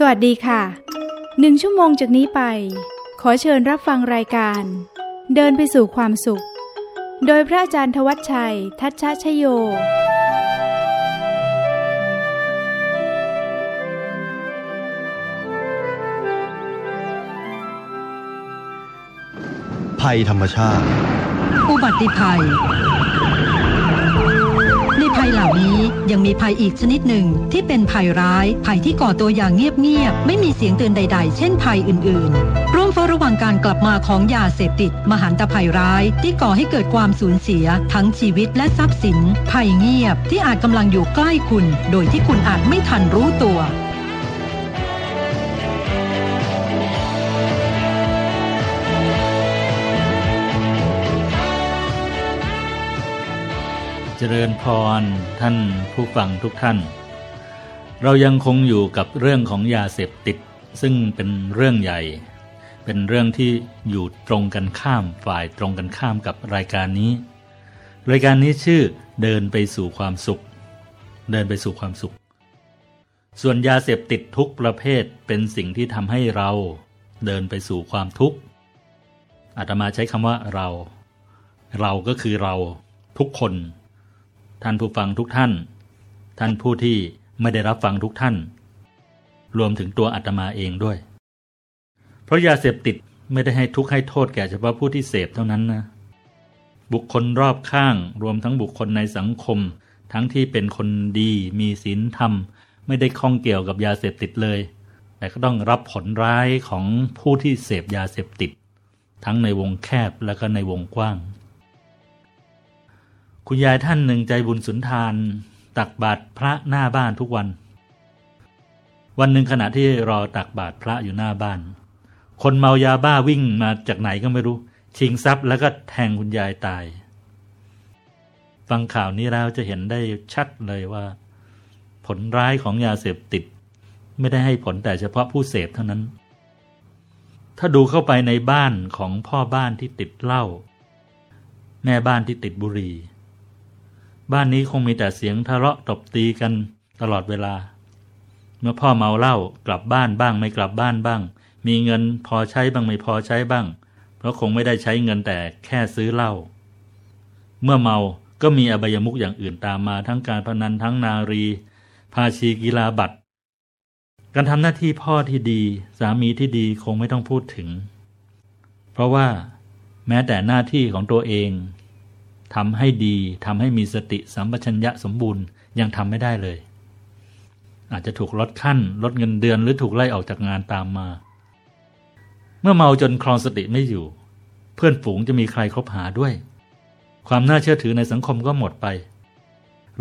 สวัสดีค่ะหนึ่งชั่วโมงจากนี้ไป ขอเชิญรับฟังรายการ เดินไปสู่ความสุข โดยพระอาจารย์ทวัชชัย ทัชชะชโย ภัยธรรมชาติ อุบัติภัยในภัย เหล่านี้ยังมีภัยอีกชนิดหนึ่งที่เป็นภัยร้าย ภัยที่ก่อตัวอย่างเงียบๆ ไม่มีเสียงเตือนใด ๆ เช่นภัยอื่น ๆ ร่วมเฝ้าระวังการกลับมาของยาเสพติด มหันตภัยร้าย ที่ก่อให้เกิดความสูญเสีย ทั้งชีวิตและทรัพย์สิน ภัยเงียบที่อาจกำลังอยู่ใกล้คุณ โดยที่คุณอาจไม่ทันรู้ตัว เจริญพรท่านผู้ฟังทุกท่าน เรายังคงอยู่กับเรื่องของยาเสพติด ซึ่งเป็นเรื่องใหญ่ เป็นเรื่องที่อยู่ตรงกันข้ามฝ่ายตรงกันข้ามกับรายการนี้ รายการนี้ชื่อเดินไปสู่ความสุข เดินไปสู่ความสุข ส่วนยาเสพติดทุกประเภทเป็นสิ่งที่ทำให้เราเดินไปสู่ความทุกข์อาตมาใช้คำว่าเรา เราก็คือเราทุกคน ท่านผู้ฟังทุกท่าน ท่านผู้ที่ไม่ได้รับฟังทุกท่าน รวมถึงตัวอาตมาเองด้วย เพราะยาเสพติดไม่ได้ให้ทุกข์ให้โทษแก่เฉพาะผู้ที่เสพเท่านั้นนะ บุคคลรอบข้าง รวมทั้งบุคคลในสังคม ทั้งที่เป็นคนดีมีศีลธรรม ไม่ได้ข้องเกี่ยวกับยาเสพติดเลย แต่ก็ต้องรับผลร้ายของผู้ที่เสพยาเสพติด ทั้งในวงแคบและก็ในวงกว้าง คุณยายท่านหนึ่งใจบุญสุนทาน ตักบาตรพระหน้าบ้านทุกวัน วันหนึ่งขณะที่รอตักบาตรพระอยู่หน้าบ้าน คนเมายาบ้าวิ่งมาจากไหนก็ไม่รู้ ชิงทรัพย์แล้วก็แทงคุณยายตาย ฟังข่าวนี้แล้วจะเห็นได้ชัดเลยว่า ผลร้ายของยาเสพติด ไม่ได้ให้ผลแต่เฉพาะผู้เสพเท่านั้น ถ้าดูเข้าไปในบ้านของพ่อบ้านที่ติดเหล้าแม่บ้านที่ติดบุหรี่ บ้านนี้คงมีแต่เสียงทะเลาะตบตีกันตลอดเวลา เมื่อพ่อเมาเหล้ากลับบ้านบ้างไม่กลับบ้านบ้าง มีเงินพอใช้บ้างไม่พอใช้บ้าง เพราะคงไม่ได้ใช้เงินแต่แค่ซื้อเหล้าเมื่อเมาก็มีอบายมุขอย่างอื่นตามมาทั้งการพนันทั้งนารี ภาชีกีฬาบัตร การทำหน้าที่พ่อที่ดี สามีที่ดีคงไม่ต้องพูดถึง เพราะว่า แม้แต่หน้าที่ของตัวเอง ทำให้ดีทำให้มีสติสัมปชัญญะสมบูรณ์ยังทำไม่ได้เลย อาจจะถูกลดขั้น ลดเงินเดือนหรือถูกไล่ออกจากงานตามมา เมื่อเมาจนครองสติไม่อยู่ เพื่อนฝูงจะมีใครคบหาด้วย ความน่าเชื่อถือในสังคมก็หมดไป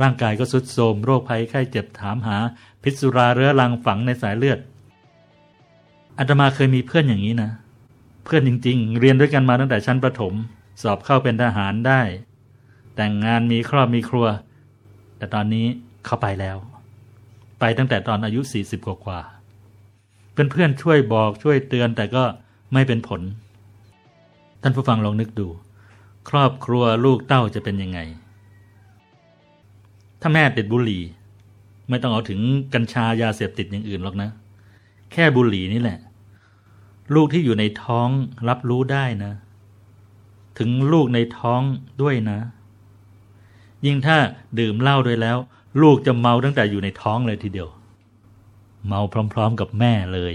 ร่างกายก็สุดโทรมโรคภัยไข้เจ็บถามหา พิษสุราเรื้อรังฝังในสายเลือดอาตมาเคยมีเพื่อนอย่างนี้นะ เพื่อนจริง ๆ เรียนด้วยกันมาตั้งแต่ชั้นประถม สอบเข้าเป็นทหารได้ แต่งงานมีครอบมีครัว แต่ตอนนี้เขาไปแล้ว ไปตั้งแต่ตอนอายุ 40 กว่ากว่าเพื่อนเพื่อนๆช่วยบอกช่วยเตือนแต่ก็ไม่เป็นผล ท่านผู้ฟังลองนึกดู ครอบครัวลูกเต้าจะเป็นยังไง ถ้าแม่ติดบุหรี่ ไม่ต้องเอาถึงกัญชายาเสพติดอย่างอื่นหรอกนะ แค่บุหรี่นี่แหละ ลูกที่อยู่ในท้องรับรู้ได้นะ ถึงลูกในท้องด้วยนะ ยิ่งถ้าดื่มเหล้าด้วยแล้ว ลูกจะเมาตั้งแต่อยู่ในท้องเลยทีเดียว เมาพร้อม ๆ กับแม่เลย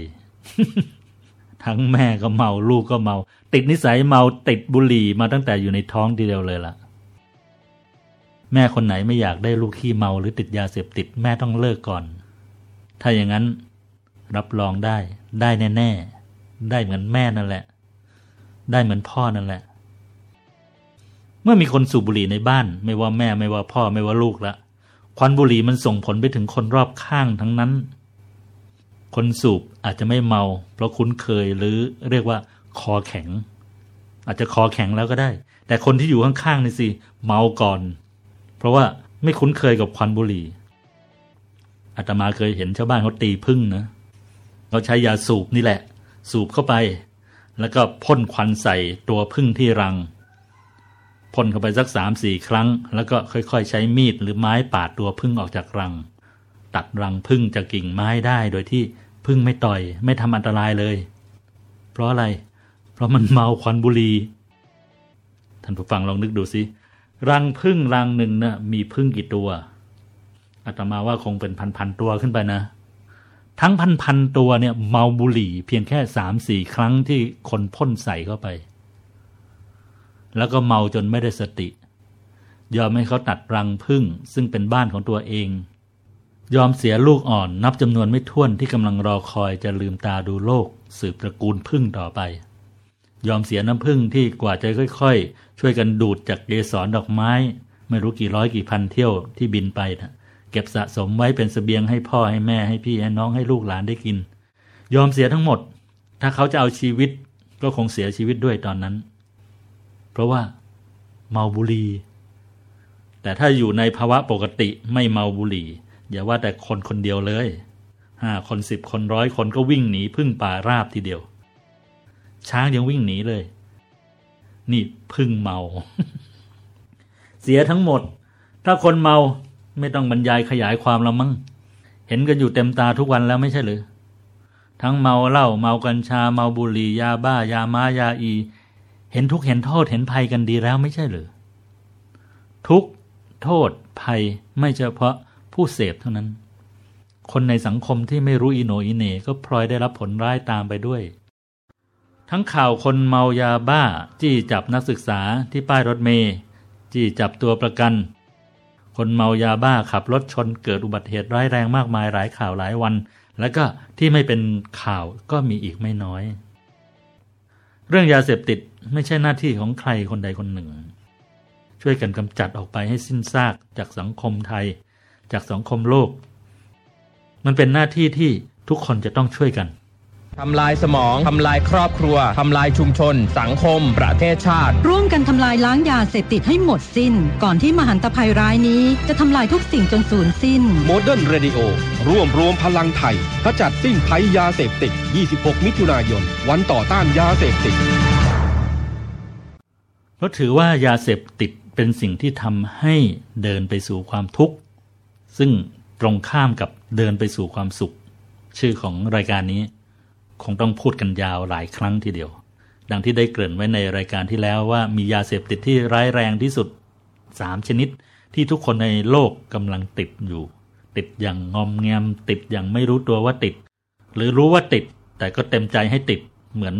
ทั้งแม่ก็เมาลูกก็เมา ติดนิสัยเมาติดบุหรี่มาตั้งแต่อยู่ในท้องทีเดียวเลยล่ะ แม่คนไหนไม่อยากได้ลูกขี้เมาหรือติดยาเสพติดแม่ต้องเลิกก่อน ถ้าอย่างนั้นรับรองได้ ได้แน่ๆ ได้เหมือนแม่นั่นแหละ ได้เหมือนพ่อนั่นแหละ เมื่อมีคนสูบบุหรี่ในบ้าน ไม่ว่าแม่ไม่ว่าพ่อไม่ว่าลูกละควันบุหรี่มันส่งผลไปถึงคนรอบข้างทั้งนั้น คนสูบอาจจะไม่เมา เพราะคุ้นเคยหรือเรียกว่า คอแข็ง อาจจะคอแข็งแล้วก็ได้ แต่คนที่อยู่ข้างๆนี่สิเมาก่อน เพราะว่าไม่คุ้นเคยกับควันบุหรี่อาตมาเคยเห็นชาวบ้านเขาตีพึ่งนะเขาใช้ยาสูบนี่แหละ สูบเข้าไป แล้วก็พ่นควันใส่ตัวพึ่งที่รัง พ่นเข้าไปสักสามสี่ครั้ง แล้วก็ค่อยๆ ใช้มีดหรือไม้ปาดตัวพึ่งออกจากรัง ตัดรังพึ่งจากกิ่งไม้ได้โดยที่พึ่งไม่ต่อย ไม่ทำอันตรายเลย เพราะอะไร เพราะมันเมาควันบุหรี่ท่านผู้ฟังลองนึกดูสิรังพึ่งรังหนึ่งนะ่ะมีพึ่งกี่ตัวอาตมาว่าคงเป็นพันๆตัวขึ้นไปนะ ทั้งพันๆตัวเนี่ยเมาบุหรี่ เพียงแค่สามสี่ครั้งที่คนพ่นใส่เข้าไป แล้วก็เมาจนไม่ได้สติ ยอมให้เขาตัดรังพึ่งซึ่งเป็นบ้านของตัวเอง ยอมเสียลูกอ่อนนับจำนวนไม่ถ้วนที่กำลังรอคอยจะลืมตาดูโลก สืบตระกูลพึ่งต่อไป ยอมเสียน้ำพึ่งที่กว่าจะค่อยๆ ช่วยกันดูดจากเกสรดอกไม้ ไม่รู้กี่ร้อยกี่พันเที่ยวที่บินไปนะเก็บสะสมไว้เป็นสเสบียงให้พ่อให้แม่ให้พี่ให้น้องให้ลูกหลานได้กิน ยอมเสียทั้งหมด ถ้าเขาจะเอาชีวิตก็คงเสียชีวิตด้วยตอนนั้น เพราะว่าเมาบุหรี่แต่ถ้าอยู่ในภาวะปกติไม่เมาบุหรี่ อย่าว่าแต่คนคนเดียวเลยห้าคนสิบคนร้อยคนก็วิ่งหนีพึ่งป่าราบทีเดียว ช้างยังวิ่งหนีเลย นี่พึ่งเมา เสียทั้งหมด ถ้าคนเมาไม่ต้องบรรยายขยายความแล้วมั้งเห็นกันอยู่เต็มตาทุกวันแล้วไม่ใช่หรือทั้งเมาเหล้าเมากัญชาเมาบุหรี่ยาบ้ายาม้ายาอี เห็นทุกเห็นโทษเห็นภัยกันดีแล้วไม่ใช่หรือทุกโทษภัยไม่เฉพาะผู้เสพเท่านั้น คนในสังคมที่ไม่รู้อีโนอีเน่ก็พลอยได้รับผลร้ายตามไปด้วย ทั้งข่าวคนเมายาบ้า จี้จับนักศึกษาที่ป้ายรถเมย์จี้จับตัวประกัน คนเมายาบ้าขับรถชนเกิดอุบัติเหตุร้ายแรงมากมายหลายข่าวหลายวัน แล้วก็ที่ไม่เป็นข่าวก็มีอีกไม่น้อย เรื่องยาเสพติดไม่ใช่หน้าที่ของใครคนใดคนหนึ่ง ช่วยกันกำจัดออกไปให้สิ้นซากจากสังคมไทย จากสังคมโลก มันเป็นหน้าที่ที่ทุกคนจะต้องช่วยกัน ทำลายสมอง ทำลายครอบครัว ทำลายชุมชน สังคม ประเทศชาติ ร่วมกันทำลายล้างยาเสพติดให้หมดสิ้น ก่อนที่มหันตภัยร้ายนี้ จะทำลายทุกสิ่งจนสูญสิ้น Modern Radio ร่วมรวมพลังไทยขจัดสิ้นภัยยาเสพติด 26 มิถุนายน วันต่อต้านยาเสพติดเพราะถือว่ายาเสพติดเป็นสิ่งที่ทำให้เดินไปสู่ความทุกข์ ซึ่งตรงข้ามกับเดินไปสู่ความสุข ชื่อของรายการนี้ คงต้องพูดกันยาวหลายครั้งทีเดียว ดังที่ได้เกริ่นไว้ในรายการที่แล้วว่ามียาเสพติดที่ร้ายแรงที่สุดสามชนิดที่ทุกคนในโลกกำลังติดอยู่ ติดอย่างงอมแงมติดอย่างไม่รู้ตัวว่าติด หรือรู้ว่าติด แต่ก็เต็มใจให้ติด เหมือน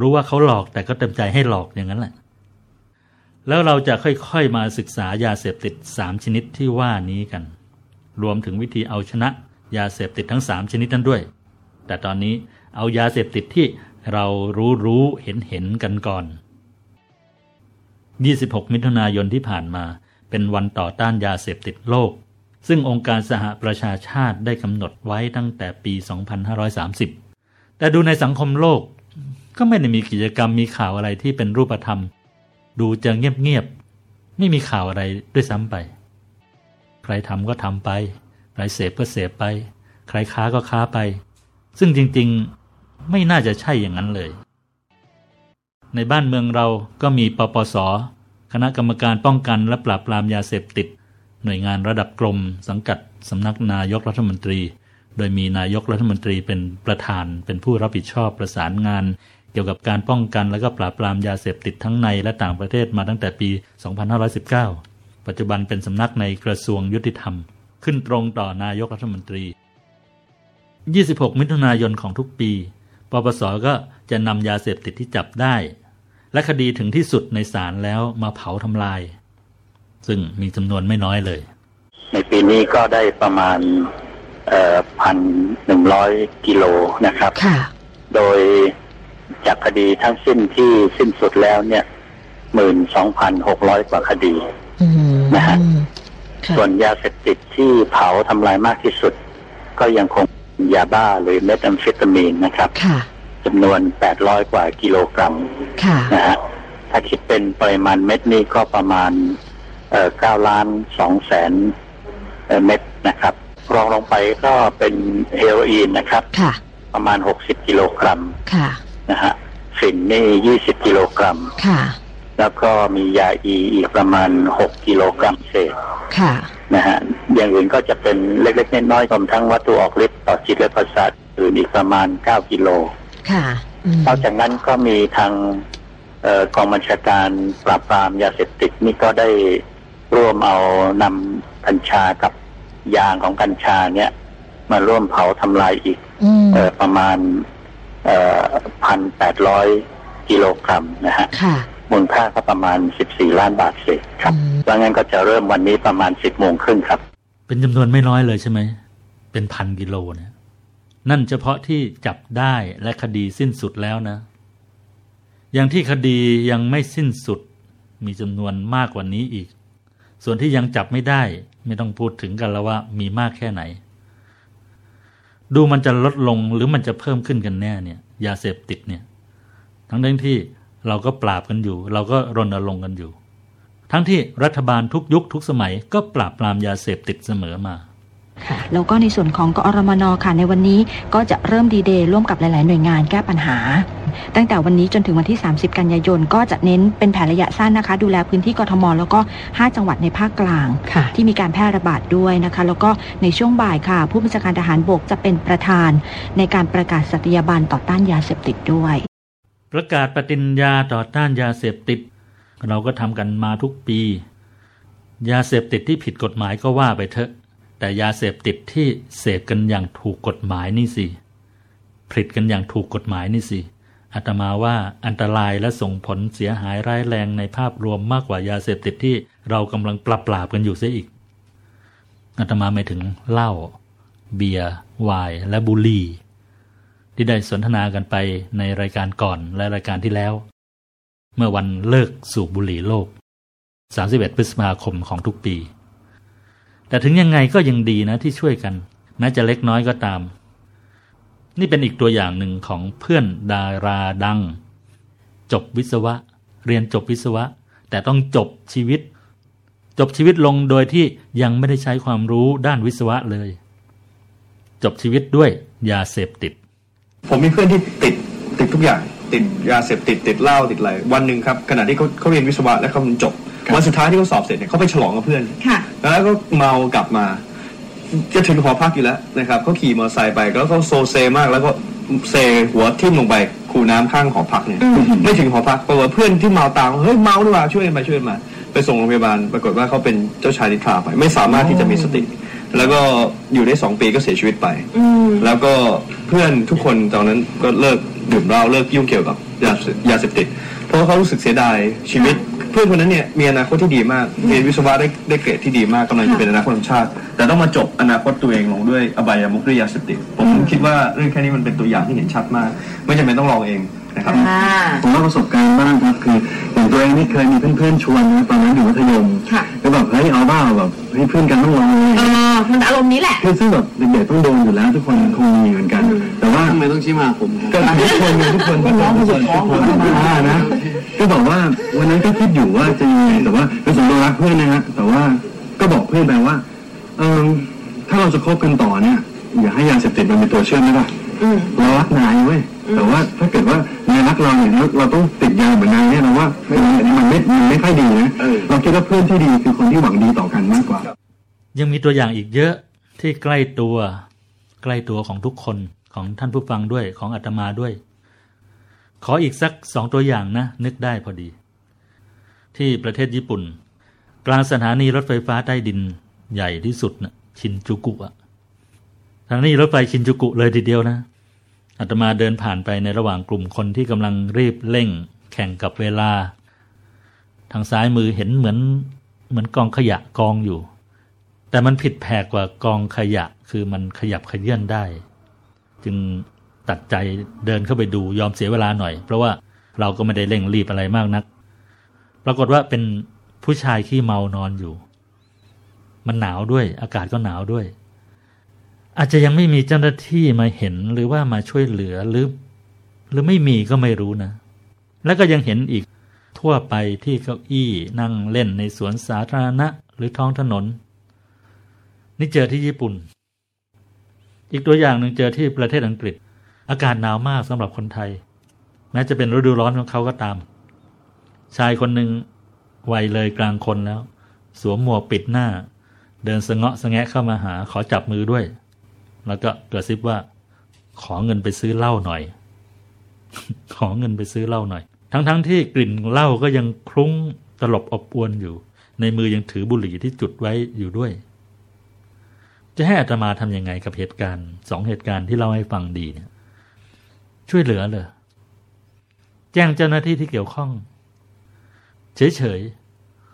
รู้ว่าเขาหลอกแต่ก็เต็มใจให้หลอกอย่างนั้นแหละ แล้วเราจะค่อยๆมาศึกษายาเสพติด 3 ชนิดที่ว่านี้กัน รวมถึงวิธีเอาชนะ ยาเสพติดทั้ง 3 ชนิดนั้นด้วย แต่ตอนนี้ เอายาเสพติดที่เรารู้รู้เห็นเห็นกันก่อน 26 มิถุนายนที่ผ่านมา เป็นวันต่อต้านยาเสพติดโลก ซึ่งองค์การสหประชาชาติได้กำหนดไว้ตั้งแต่ปี 2530 แต่ดูในสังคมโลก ก็ไม่ได้มีกิจกรรมมีข่าวอะไรที่เป็นรูปธรรม ดูจะเงียบๆ ไม่มีข่าวอะไรด้วยซ้ำไป ใครทำก็ทำไป ใครเสพก็เสพไป ใครค้าก็ค้าไป ซึ่งจริงๆ ไม่น่าจะใช่อย่างนั้นเลย ในบ้านเมืองเราก็มีปปส คณะกรรมการป้องกันและปราบปรามยาเสพติด หน่วยงานระดับกรม สังกัดสำนักนายกรัฐมนตรี โดยมีนายกรัฐมนตรีเป็นประธาน เป็นผู้รับผิดชอบประสานงาน เกี่ยวกับการป้องกันและก็ปราบปรามยาเสพติดทั้งในและต่างประเทศมาตั้งแต่ปี 2519 ปัจจุบันเป็นสำนักในกระทรวงยุติธรรม ขึ้นตรงต่อนายกรัฐมนตรี 26 มิถุนายนของทุกปี ปปสก็จะนำยาเสพติดที่จับได้ และคดีถึงที่สุดในศาลแล้วมาเผาทำลาย ซึ่งมีจำนวนไม่น้อยเลย ในปีนี้ก็ได้ประมาณพันหนึ่งร้อยกิโลนะครับค่ะโดยจากคดีทั้งสิ้นที่สิ้นสุดแล้วเนี่ยหมื่นสองพันหกร้อยกว่าคดีอืมนะฮะค่ะส่วนยาเสพติดที่เผาทำลายมากที่สุด ก็ยังคง ยาบ้าหรือเมทแอมเฟตามีนนะครับค่ะจำนวนแปดร้อยกว่ากิโลกรัมค่ะนะฮะถ้าคิดเป็นปริมาณเม็ดนี่ก็ประมาณเอ่อเก้าล้านสองแสนเอ่อเม็ดนะครับ รองลงไปก็เป็นเฮโรอีนนะครับค่ะประมาณหกสิบกิโลกรัมค่ะนะฮะฝิ่นนี่ยี่สิบกิโลกรัมค่ะแล้วก็มียาอีอีกประมาณหกกิโลกรัมเศษค่ะ นะฮะอย่างอื่นก็จะเป็นเล็กๆน้อยๆรวมทั้งวัตถุออกฤทธิ์ต่อจิตและประสาทอื่นอีกประมาณ 9 กิโลค่ะอืมนอกจากนั้นก็มีทางเออกองบัญชาการปราบปรามยาเสพติดนี่ก็ได้ร่วมเอานำกัญชากับยางของกัญชาเนี่ย มาร่วมเผาทำลายอีกอืมเออประมาณพันแปดร้อยกิโลกรัมนะฮะค่ะ มูลค่าก็ประมาณ 14 ล้านบาทเศษครับอืมแล้วงั้นก็จะเริ่มวันนี้ประมาณ 10โมงครึ่งครับ เป็นจำนวนไม่น้อยเลยใช่ไหม เป็นพันกิโลเนี่ย นั่นเฉพาะที่จับได้และคดีสิ้นสุดแล้วนะ อย่างที่คดียังไม่สิ้นสุด มีจำนวนมากกว่านี้อีก ส่วนที่ยังจับไม่ได้ ไม่ต้องพูดถึงกันแล้วว่ามีมากแค่ไหน ดูมันจะลดลงหรือมันจะเพิ่มขึ้นกันแน่เนี่ย ยาเสพติดเนี่ย ทั้งทั้งที่ เราก็ปราบกันอยู่ เราก็รณรงค์กันอยู่ ทั้งที่รัฐบาลทุกยุคทุกสมัยก็ปราบปรามยาเสพติดเสมอมาค่ะแล้วก็ในส่วนของกอรมนค่ะในวันนี้ก็จะเริ่มดีเดย์ร่วมกับหลาย ๆ หน่วยงานแก้ปัญหา ตั้งแต่วันนี้จนถึงวันที่ 30 กันยายน ก็จะเน้นเป็นแผนระยะสั้นนะคะ ดูแลพื้นที่กทม แล้วก็ 5 จังหวัดในภาคกลางค่ะที่มีการแพร่ระบาดด้วยนะคะ แล้วก็ในช่วงบ่ายค่ะ ผู้บัญชาการทหารบกจะเป็นประธาน ในการประกาศสัตยาบันต่อต้านยาเสพติดด้วย ประกาศปฏิญญาต่อต้านยาเสพติด เราก็ทำกันมาทุกปี ยาเสพติดที่ผิดกฎหมายก็ว่าไปเถอะ แต่ยาเสพติดที่เสพกันอย่างถูกกฎหมายนี่สิผลิตกันอย่างถูกกฎหมายนี่สิอาตมาว่าอันตรายและส่งผลเสียหายร้ายแรงในภาพรวมมากกว่ายาเสพติดที่เรากำลังปราบปราบกันอยู่เสียอีกอาตมาไม่ถึงเหล้าเบียร์ไวน์และบุหรี่ ที่ได้สนทนากันไปในรายการก่อนและรายการที่แล้ว เมื่อวันเลิกสูบบุหรี่โลก 31 พฤษภาคมของทุกปี แต่ถึงยังไงก็ยังดีนะที่ช่วยกัน แม้จะเล็กน้อยก็ตาม นี่เป็นอีกตัวอย่างหนึ่งของเพื่อนดาราดัง จบวิศวะ เรียนจบวิศวะ แต่ต้องจบชีวิต จบชีวิตลงโดยที่ยังไม่ได้ใช้ความรู้ด้านวิศวะเลย จบชีวิตด้วยยาเสพติด ผมมีเพื่อนที่ติดติดทุกอย่าง ติดยาเสพติดติดเหล้าติดอะไรวันหนึ่งครับขณะที่เขาเขาเรียนวิศวะและเขาจบวันสุดท้ายที่เขาสอบเสร็จเนี่ยเขาไปฉลองกับเพื่อน ค่ะ แล้วก็เมากลับมา จะถึงหอพักอยู่แล้วนะครับเขาขี่มอเตอร์ไซค์ไปแล้วเขาโซเซมากแล้วก็เซหัวทิ่มลงไปคูน้ำข้างหอพักเนี่ยไม่ถึงหอพักปรากฏว่าเพื่อนที่เมาตามเฮ้ยเมาดีกว่าช่วยกันไปช่วยกันมา ไปส่งโรงพยาบาลปรากฏว่าเขาเป็นเจ้าชายนิทราไป ไม่สามารถที่จะมีสติ แล้วก็อยู่ได้สองปีก็เสียชีวิตไปแล้วก็เพื่อนทุกคนตอนนั้นก็เลิกดื่มเหล้าเลิกยุ่งเกี่ยวกับยาเสยาเสพติด เพราะว่าเขารู้สึกเสียดายชีวิต เพื่อนคนนั้นเนี่ยมีอนาคตที่ดีมากเรียนวิศวะได้ได้เกรดที่ดีมากกำลังจะเป็นอนาคตของชาติ แต่ต้องมาจบอนาคตตัวเองลงด้วยอบายามุขด้วยยาเสพติดผมคิดว่าเรื่องแค่นี้มันเป็นตัวอย่างที่เห็นชัดมาก ไม่จำเป็นต้องลองเอง นะครับอ่าผมว่าประสบการณ์บ้างครับคืออย่างตัวเองนี่เคยมีเพื่อนๆชวนนะตอนนั้นอยู่มัธยมค่ะ ก็แบบเฮ้ยเอาบ้าแบบเฮ้ยเพื่อนกันต้องลองเลยเออมันอารมณ์นี้แหละ คือซึ่งแบบเด็กๆต้องโดนอยู่แล้วทุกคนคงมีเหมือนกัน แต่ว่าทำไมต้องชี้มาผมก็ทุกคนไงทุกคนทุกคนทุกคนทุกคนอ่านะก็บอกว่าวันนั้นก็คิดอยู่ว่าจะยังไงแต่ว่าเป็นส่วนตัวรักเพื่อนนะฮะแต่ว่าก็บอกเพื่อนไปว่าเออถ้าเราจะคบกันต่อเนี่ยอย่าให้ยาเสพติดมันเป็นตัวเชื่อมไม่ได้อืมเรารักนายเว้ย แต่ว่าถ้าเกิดว่านายรักเราเนี่ยเราเราต้องติดยาเหมือนนายเนี่ยเราว่ามันมันไม่มันไม่ค่อยดีนะเราคิดว่าเพื่อนที่ดีคือคนที่หวังดีต่อกันมากกว่า ยังมีตัวอย่างอีกเยอะที่ใกล้ตัว ใกล้ตัวของทุกคนของท่านผู้ฟังด้วยของอาตมาด้วย ขออีกสักสองตัวอย่างนะ นึกได้พอดี ที่ประเทศญี่ปุ่น กลางสถานีรถไฟฟ้าใต้ดินใหญ่ที่สุดนะชินจูกุอะสถานีรถไฟชินจูกุเลยทีเดียวนะ อาตมาเดินผ่านไปในระหว่างกลุ่มคนที่กำลังรีบเร่ง แข่งกับเวลา ทางซ้ายมือเห็นเหมือนเหมือนกองขยะกองอยู่ แต่มันผิดแผกกว่ากองขยะคือมันขยับขยื่นได้ จึงตัดใจเดินเข้าไปดูยอมเสียเวลาหน่อย เพราะว่าเราก็ไม่ได้เร่งรีบอะไรมากนัก ปรากฏว่าเป็นผู้ชายขี้เมานอนอยู่ มันหนาวด้วย อากาศก็หนาวด้วย อาจจะยังไม่มีเจ้าหน้าที่มาเห็นหรือว่ามาช่วยเหลือหรือหรือไม่มีก็ไม่รู้นะ แล้วก็ยังเห็นอีกทั่วไปที่เก้าอี้นั่งเล่นในสวนสาธารณะหรือท้องถนน นี่เจอที่ญี่ปุ่น อีกตัวอย่างหนึ่งเจอที่ประเทศอังกฤษ อากาศหนาวมากสำหรับคนไทย แม้จะเป็นฤดูร้อนของเขาก็ตาม ชายคนหนึ่งวัยเลยกลางคนแล้ว สวมหมวกปิดหน้า เดินสะเงาะสะแงะเข้ามาหาขอจับมือด้วย แล้วก็กระซิบว่า ขอเงินไปซื้อเหล้าหน่อย ขอเงินไปซื้อเหล้าหน่อย ทั้งๆทที่กลิ่นเหล้าก็ยังคลุ้งตลบอบอวนอยู่ ในมือยังถือบุหรี่ที่จุดไว้อยู่ด้วย จะให้อาตมาทำยังไงกับเหตุการณ์สองเหตุการณ์ที่เล่าให้ฟังดีเนี่ย ช่วยเหลือเลยแจ้งเจ้าหน้าที่ที่เกี่ยวข้อง เฉย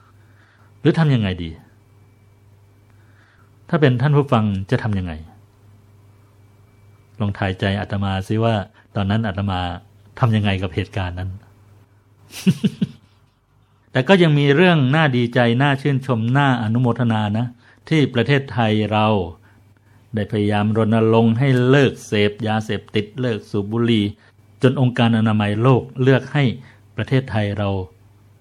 ๆหรือทำยังไงดี ถ้าเป็นท่านผู้ฟังจะทำยังไง ลองทายใจอาตมาซิว่า ตอนนั้นอาตมาทำยังไงกับเหตุการณ์นั้น แต่ก็ยังมีเรื่องน่าดีใจ น่าชื่นชม น่าอนุโมทนานะ ที่ประเทศไทยเรา ได้พยายามรณรงค์ให้เลิกเสพยาเสพติดเลิกสูบบุหรี่จนองค์การอนามัยโลกเลือกให้ประเทศไทยเรา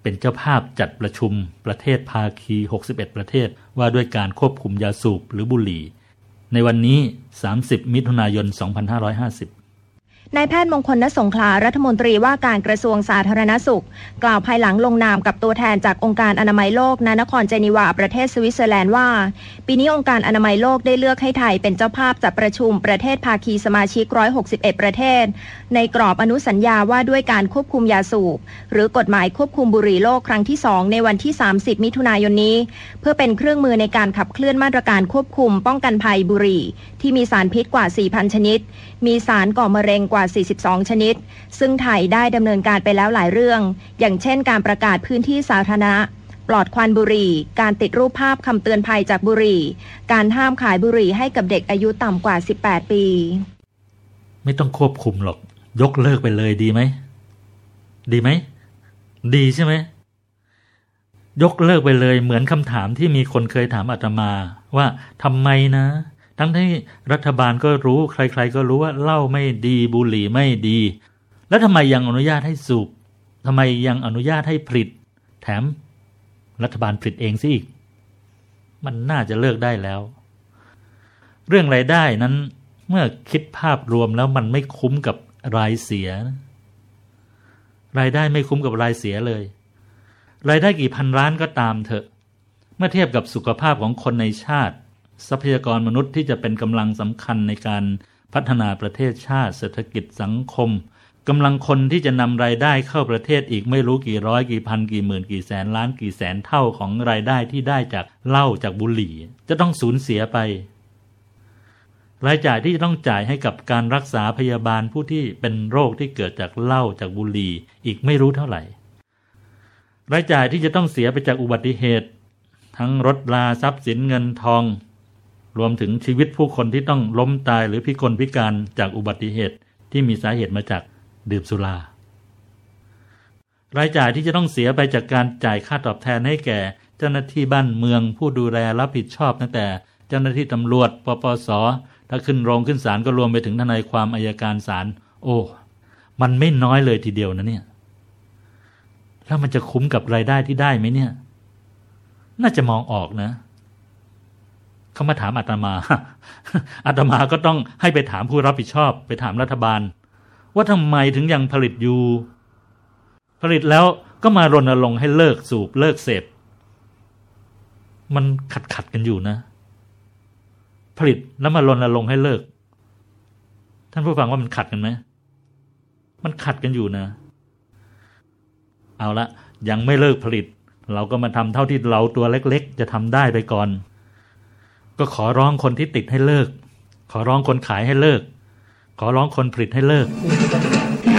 เป็นเจ้าภาพจัดประชุมประเทศภาคี 61 ประเทศว่าด้วยการควบคุมยาสูบหรือบุหรี่ ในวันนี้ 30 มิถุนายน 2550 นายแพทย์มงคลณสงขลารัฐมนตรีว่าการกระทรวงสาธารณสุข กล่าวภายหลังลงนามกับตัวแทนจากองค์การอนามัยโลกณนครเจนีวาประเทศสวิตเซอร์แลนด์ว่า ปีนี้องค์การอนามัยโลกได้เลือกให้ไทยเป็นเจ้าภาพจัดประชุมประเทศภาคีสมาชิก 161 ประเทศ ในกรอบอนุสัญญาว่าด้วยการควบคุมยาสูบ หรือกฎหมายควบคุมบุหรี่โลกครั้งที่ 2 ในวันที่ 30 มิถุนายนนี้ เพื่อเป็นเครื่องมือในการขับเคลื่อนมาตรการควบคุมป้องกันภัยบุหรี่ ที่มีสารพิษกว่า 4,000 ชนิด มีสารก่อมะเร็งกว่า 42 ชนิด ซึ่งไทยได้ดำเนินการไปแล้วหลายเรื่อง อย่างเช่นการประกาศพื้นที่สาธารณะปลอดควันบุหรี่ การติดรูปภาพคำเตือนภัยจากบุหรี่ การห้ามขายบุหรี่ให้กับเด็กอายุต่ำกว่า 18 ปี ไม่ต้องควบคุมหรอก ยกเลิกไปเลยดีไหม ดีไหม ดีใช่ไหม ยกเลิกไปเลยเหมือนคำถามที่มีคนเคยถามอาตมาว่าทำไมนะ ทั้งที่รัฐบาลก็รู้ใคร ๆ ก็รู้ว่าเหล้าไม่ดีบุหรี่ไม่ดี แล้วทำไมยังอนุญาตให้สูบทำไมยังอนุญาตให้ผลิต แถม รัฐบาลผลิตเองซิอีก มันน่าจะเลิกได้แล้ว เรื่องรายได้นั้นเมื่อคิดภาพรวมแล้วมันไม่คุ้มกับรายเสีย รายได้ไม่คุ้มกับรายเสียเลย รายได้กี่พันล้านก็ตามเถอะ เมื่อเทียบกับสุขภาพของคนในชาติ ทรัพยากรมนุษย์ที่จะเป็นกำลังสำคัญในการพัฒนาประเทศชาติ เศรษฐกิจสังคมกำลังคนที่จะนำรายได้เข้าประเทศอีกไม่รู้กี่ร้อยกี่พันกี่หมื่นกี่แสนล้านกี่แสนเท่าของรายได้ที่ได้จากเหล้าจากบุหรี่ จะต้องสูญเสียไป รายจ่ายที่จะต้องจ่ายให้กับการรักษาพยาบาลผู้ที่เป็นโรคที่เกิดจากเหล้าจากบุหรี่อีกไม่รู้เท่าไหร่ รายจ่ายที่จะต้องเสียไปจากอุบัติเหตุ ทั้งรถลาทรัพย์สินเงินทอง รวมถึงชีวิตผู้คนที่ต้องล้มตายหรือพิกลพิการจากอุบัติเหตุที่มีสาเหตุมาจากดื่มสุรา รายจ่ายที่จะต้องเสียไปจากการจ่ายค่าตอบแทนให้แก่ เจ้าหน้าที่บ้านเมืองผู้ดูแลรับผิดชอบตั้งแต่ เจ้าหน้าที่ตำรวจปปส ถ้าขึ้นโรงขึ้นศาลก็รวมไปถึงทนายความอายการศาลโอ้มันไม่น้อยเลยทีเดียวนะเนี่ยแล้วมันจะคุ้มกับรายได้ที่ได้ไหมเนี่ย น่าจะมองออกนะ เขามาถามอาตมาอาตมาก็ต้องให้ไปถามผู้รับผิดชอบ ไปถามรัฐบาล ว่าทำไมถึงยังผลิตอยู่ ผลิตแล้วก็มารณรงค์ให้เลิกสูบเลิกเสพมันขัดขัดกันอยู่นะ ผลิตแล้วมารณรงค์ให้เลิก ท่านผู้ฟังว่ามันขัดกันไหมมันขัดกันอยู่นะ เอาละยังไม่เลิกผลิต เราก็มาทำเท่าที่เราตัวเล็ก ๆ จะทำได้ไปก่อน ก็ขอร้องคนที่ติดให้เลิก ขอร้องคนขายให้เลิก ขอร้องคนผลิตให้เลิก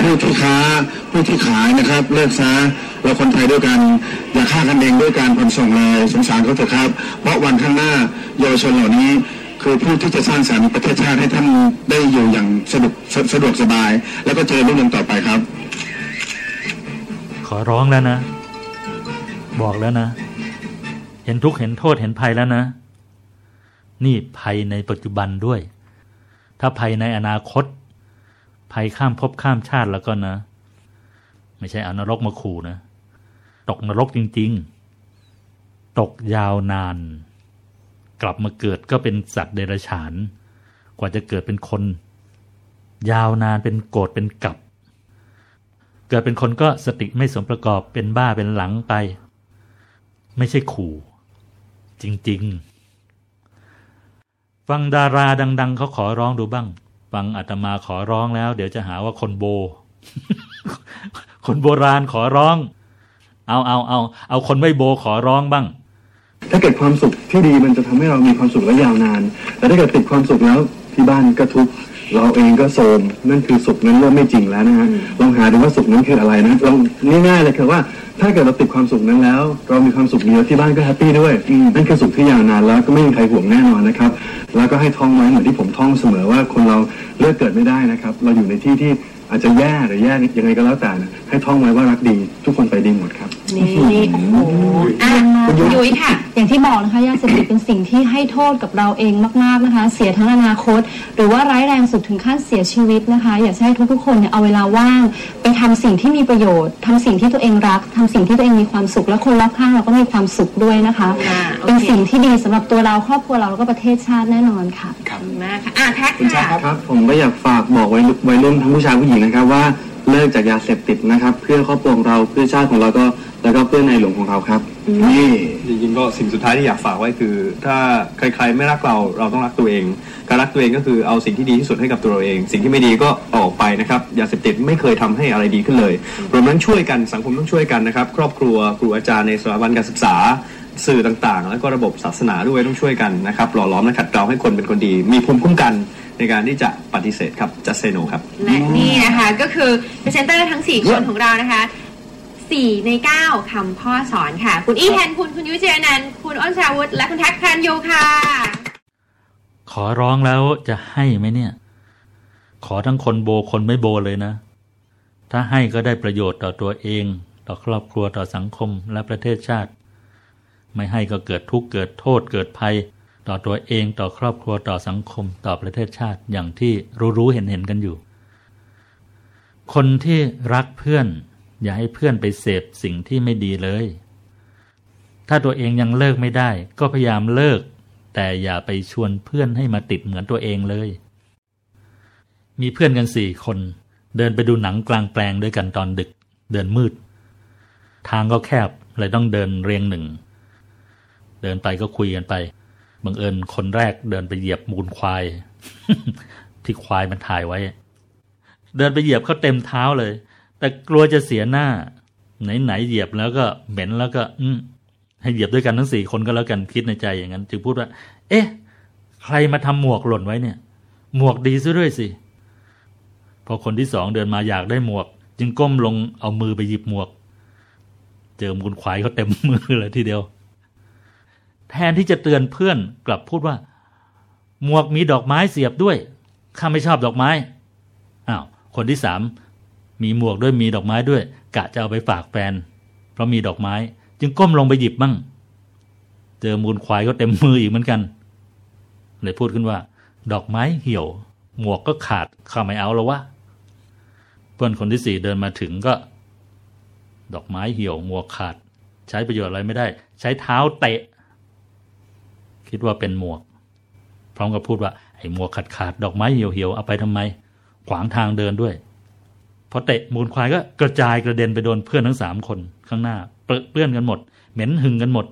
ผู้ที่ค้าผู้ที่ขายนะครับ เลิกซะเราคนไทยด้วยกัน อย่าฆ่ากันเองด้วยการผ่อนส่งเลยสงสารเขาเถอะครับ เพราะวันข้างหน้าเยาวชนเหล่านี้ คือผู้ที่จะสร้างสรรค์ประเทศชาติให้ท่านได้อยู่อย่างสะดวกสสะดวกสบาย แล้วก็เจริญรุ่งเรืองต่อไปครับ ขอร้องแล้วนะ บอกแล้วนะ เห็นทุกข์เห็นโทษเห็นภัยแล้วนะ นี่ภัยในปัจจุบันด้วย ถ้าภัยในอนาคต ภัยข้ามภพข้ามชาติแล้วก็นะ ไม่ใช่เอานรกมาขู่นะ ตกนรกจริง ๆ ตกยาวนาน กลับมาเกิดก็เป็นสัตว์เดรัจฉาน กว่าจะเกิดเป็นคน ยาวนานเป็นโกรธเป็นกับ เกิดเป็นคนก็สติไม่สมประกอบเป็นบ้าเป็นหลังไป ไม่ใช่ขู่ จริง ๆ ฟังดาราดัง ๆเขาขอร้องดูบ้าง ฟังอาตมาขอร้องแล้ว เดี๋ยวจะหาว่าคนโบ คนโบราณขอร้อง เอาเอาเอาเอาคนไม่โบขอร้องบ้าง ถ้าเกิดความสุขที่ดีมันจะทำให้เรามีความสุขและยาวนาน แต่ถ้าเกิดติดความสุขแล้วที่บ้านก็ทุกข์ เราเองก็โทรมนั่นคือสุขนั้นเริ่มไม่จริงแล้วนะฮะลองหาดูว่าสุขนั้นคืออะไรนะลองง่ายๆเลยคือว่า ถ้าเกิดเราติดความสุขนั้นแล้ว เรามีความสุขดีแล้วที่บ้านก็ happy ด้วย นั่นคือสุขที่ยาวนานแล้วก็ไม่มีใครห่วงแน่นอนนะครับ แล้วก็ให้ท่องไว้เหมือนที่ผมท่องเสมอว่าคนเราเลือกเกิดไม่ได้นะครับ เราอยู่ในที่ที่ อาจจะแย่หรือแย่ยังไงก็แล้วแต่นะให้ท่องไว้ว่ารักดี ทุกคนไปดีหมดครับ นี่โอ้โหอะยุ้ยค่ะ อย่างที่บอกนะคะยาเสพติดเป็นสิ่งที่ให้โทษกับเราเองมาก ๆนะคะ เสียทั้งอนาคต หรือว่าร้ายแรงสุดถึงขั้นเสียชีวิตนะคะ อยากจะให้ทุกๆคนเนี่ยเอาเวลาว่าง ไปทำสิ่งที่มีประโยชน์ทำสิ่งที่ตัวเองรักทำสิ่งที่ตัวเองมีความสุขและคนรอบข้างเราก็มีความสุขด้วยนะคะอ่าโอเค เป็นสิ่งที่ดีสำหรับตัวเราครอบครัวเราแล้วก็ประเทศชาติแน่นอนค่ะ ขอบคุณมากค่ะอะแท็กค่ะครับผมก็อยากฝากบอกไว้วัยรุ่นทั้งผู้ชายผู้หญิงนะครับว่าเลิกจากยาเสพติดนะครับ เพื่อครอบครัวของเราเพื่อชาติของเราก็แล้วก็เพื่อในหลวงของเราครับนี่ จริงๆก็สิ่งสุดท้ายที่อยากฝากไว้คือ ถ้าใครๆไม่รักเราเราต้องรักตัวเอง การรักตัวเองก็คือเอาสิ่งที่ดีที่สุดให้กับตัวเราเอง สิ่งที่ไม่ดีก็เอาออกไปนะครับยาเสพติดไม่เคยทำให้อะไรดีขึ้นเลยรวมทั้งช่วยกันสังคมต้องช่วยกันนะครับ ครอบครัวครูอาจารย์ในสถาบันการศึกษา สื่อต่างๆ แล้วก็ระบบศาสนาด้วยต้องช่วยกันนะครับหล่อหลอมและขัดเกลาให้คนเป็นคนดี มีภูมิคุ้มกันในการที่จะปฏิเสธครับ just say no ครับ และนี่นะคะก็คือพรีเซนเตอร์ทั้ง 4 คนของเรานะคะ 4 ใน 9คำพ่อสอนค่ะ คุณอี้แทนคุณคุณยุ้ยจีรนันท์คุณอ้นสราวุธและคุณแท็คภรัณยูค่ะ ขอร้องแล้วจะให้ไหมเนี่ย ขอทั้งคนโบคนไม่โบเลยนะ ถ้าให้ก็ได้ประโยชน์ต่อตัวเอง ต่อครอบครัวต่อสังคมและประเทศชาติ ไม่ให้ก็เกิดทุกข์เกิดโทษเกิดภัย ต่อตัวเองต่อครอบครัวต่อสังคมต่อประเทศชาติอย่างที่รู้ๆเห็นๆกันอยู่ คนที่รักเพื่อน อย่าให้เพื่อนไปเสพสิ่งที่ไม่ดีเลย ถ้าตัวเองยังเลิกไม่ได้ ก็พยายามเลิก แต่อย่าไปชวนเพื่อนให้มาติดเหมือนตัวเองเลย มีเพื่อนกันสี่คนเดินไปดูหนังกลางแปลงด้วยกันตอนดึก เดินมืด ทางก็แคบเลยต้องเดินเรียงหนึ่ง เดินไปก็คุยกันไปบังเอิญคนแรกเดินไปเหยียบมูลควาย ที่ควายมันถ่ายไว้ เดินไปเหยียบเขาเต็มเท้าเลย แต่กลัวจะเสียหน้า ไหนๆเหยียบแล้วก็เหม็นแล้วก็ อืให้เหยียบด้วยกันทั้งสี่คนก็แล้วกันคิดในใจอย่างนั้น จึงพูดว่า เอ๊ะ ใครมาทำหมวกหล่นไว้เนี่ย หมวกดีซะด้วยสิพอคนที่สองเดินมาอยากได้หมวก จึงก้มลงเอามือไปหยิบหมวก เจอมูลควายเขาเต็มมือเลยทีเดียว แทนที่จะเตือนเพื่อนกลับพูดว่า หมวกมีดอกไม้เสียบด้วยข้าไม่ชอบดอกไม้อ้าวคนที่สามมีหมวกด้วยมีดอกไม้ด้วย กะจะเอาไปฝากแฟน เพราะมีดอกไม้ จึงก้มลงไปหยิบมั่ง เจอมูลควายก็เต็มมืออีกเหมือนกัน เลยพูดขึ้นว่า ดอกไม้เหี่ยว หมวกก็ขาดข้าไม่เอาแล้ววะเพื่อนคนที่สี่เดินมาถึงก็ ดอกไม้เหี่ยวหมวกขาด ใช้ประโยชน์อะไรไม่ได้ ใช้เท้าเตะ คิดว่าเป็นหมวก พร้อมกับพูดว่าไอ้หมวกขาดขาดๆดอกไม้เหี่ยวเหี่ยวๆเอาไปทำไม ขวางทางเดินด้วยพอเตะมูลควายก็กระจายกระเด็นไปโดนเพื่อนทั้งสามคนข้างหน้าเปรอะเปื้อนกันหมด เหม็นหึงกันหมด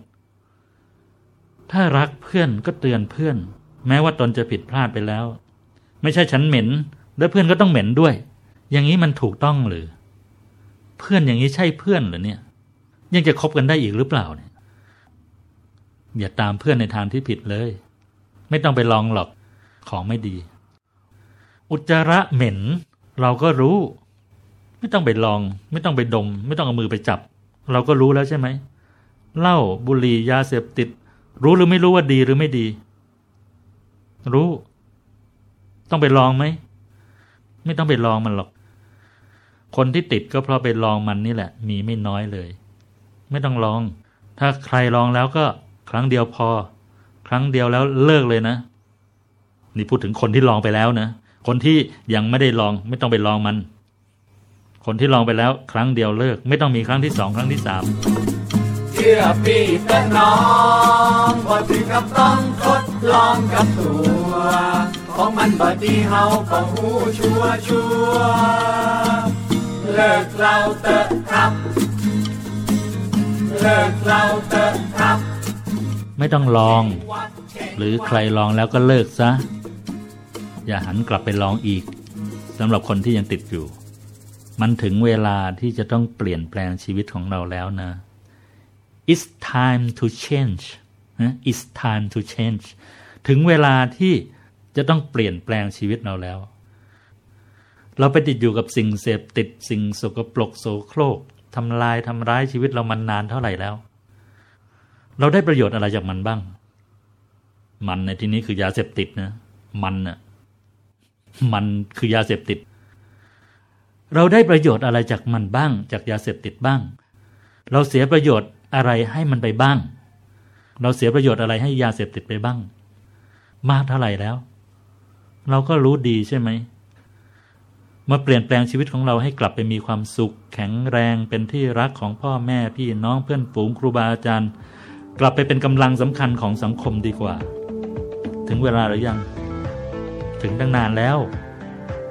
ถ้ารักเพื่อนก็เตือนเพื่อน แม้ว่าตนจะผิดพลาดไปแล้ว ไม่ใช่ฉันเหม็น แล้วเพื่อนก็ต้องเหม็นด้วย อย่างนี้มันถูกต้องหรือ เพื่อนอย่างนี้ใช่เพื่อนหรือเนี่ย ยังจะคบกันได้อีกหรือเปล่าเนี่ย อย่าตามเพื่อนในทางที่ผิดเลย ไม่ต้องไปลองหรอกของไม่ดี อุจจาระเหม็น เราก็รู้ ไม่ต้องไปลอง ไม่ต้องไปดม ไม่ต้องเอามือไปจับ เราก็รู้แล้วใช่ไหมเหล้าบุหรี่ยาเสพติด รู้หรือไม่รู้ว่าดีหรือไม่ดี รู้ ต้องไปลองไหมไม่ต้องไปลองมันหรอก คนที่ติดก็เพราะไปลองมันนี่แหละ มีไม่น้อยเลย ไม่ต้องลอง ถ้าใครลองแล้วก็ ครั้งเดียวพอ ครั้งเดียวแล้วเลิกเลยนะ นี่พูดถึงคนที่ลองไปแล้วนะ คนที่ยังไม่ได้ลองไม่ต้องไปลองมัน คนที่ลองไปแล้ว ครั้งเดียวเลิก ไม่ต้องมีครั้งที่สองครั้งที่สามเชื่อพี่แต่น้องบ่ถึงกับต้องทดลองกับตัวของมันบ่ดีเฮาก็หูชัวชัวเลิกเราเตอะครับ เลิกเราเตอะครับ ไม่ต้องลอง หรือใครลองแล้วก็เลิกซะ อย่าหันกลับไปลองอีกสำหรับคนที่ยังติดอยู่ มันถึงเวลาที่จะต้องเปลี่ยนแปลงชีวิตของเราแล้วนะ it's time to change it's time to change ถึงเวลาที่จะต้องเปลี่ยนแปลงชีวิตเราแล้ว เราไปติดอยู่กับสิ่งเสพติดสิ่งสกปรกโสโครกทำลายทำร้ายชีวิตเรามันนานเท่าไหร่แล้ว เราได้ประโยชน์อะไรจากมันบ้าง มันในที่นี้คือยาเสพติดนะ มันน่ะ มันคือยาเสพติด เราได้ประโยชน์อะไรจากมันบ้าง จากยาเสพติดบ้าง เราเสียประโยชน์อะไรให้มันไปบ้าง เราเสียประโยชน์อะไรให้ยาเสพติดไปบ้าง มากเท่าไหร่แล้ว เราก็รู้ดีใช่ไหมมาเปลี่ยนแปลงชีวิตของเราให้กลับไปมีความสุข แข็งแรงเป็นที่รักของพ่อแม่พี่น้องเพื่อนฝูงครูบาอาจารย์ กลับไปเป็นกำลังสำคัญของสังคมดีกว่า ถึงเวลาหรือยัง ถึงตั้งนานแล้ว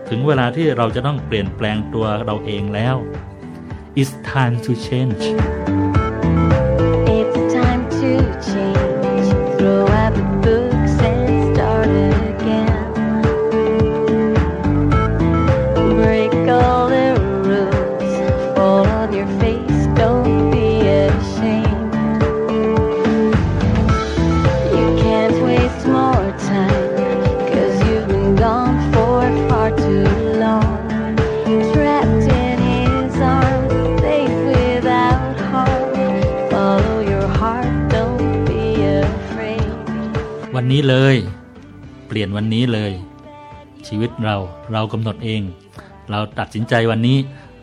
ถึงเวลาที่เราจะต้องเปลี่ยนแปลงตัวเราเองแล้ว It's time to change นี้เลย เปลี่ยนวันนี้เลย ชีวิตเราเรากำหนดเอง เราตัดสินใจวันนี้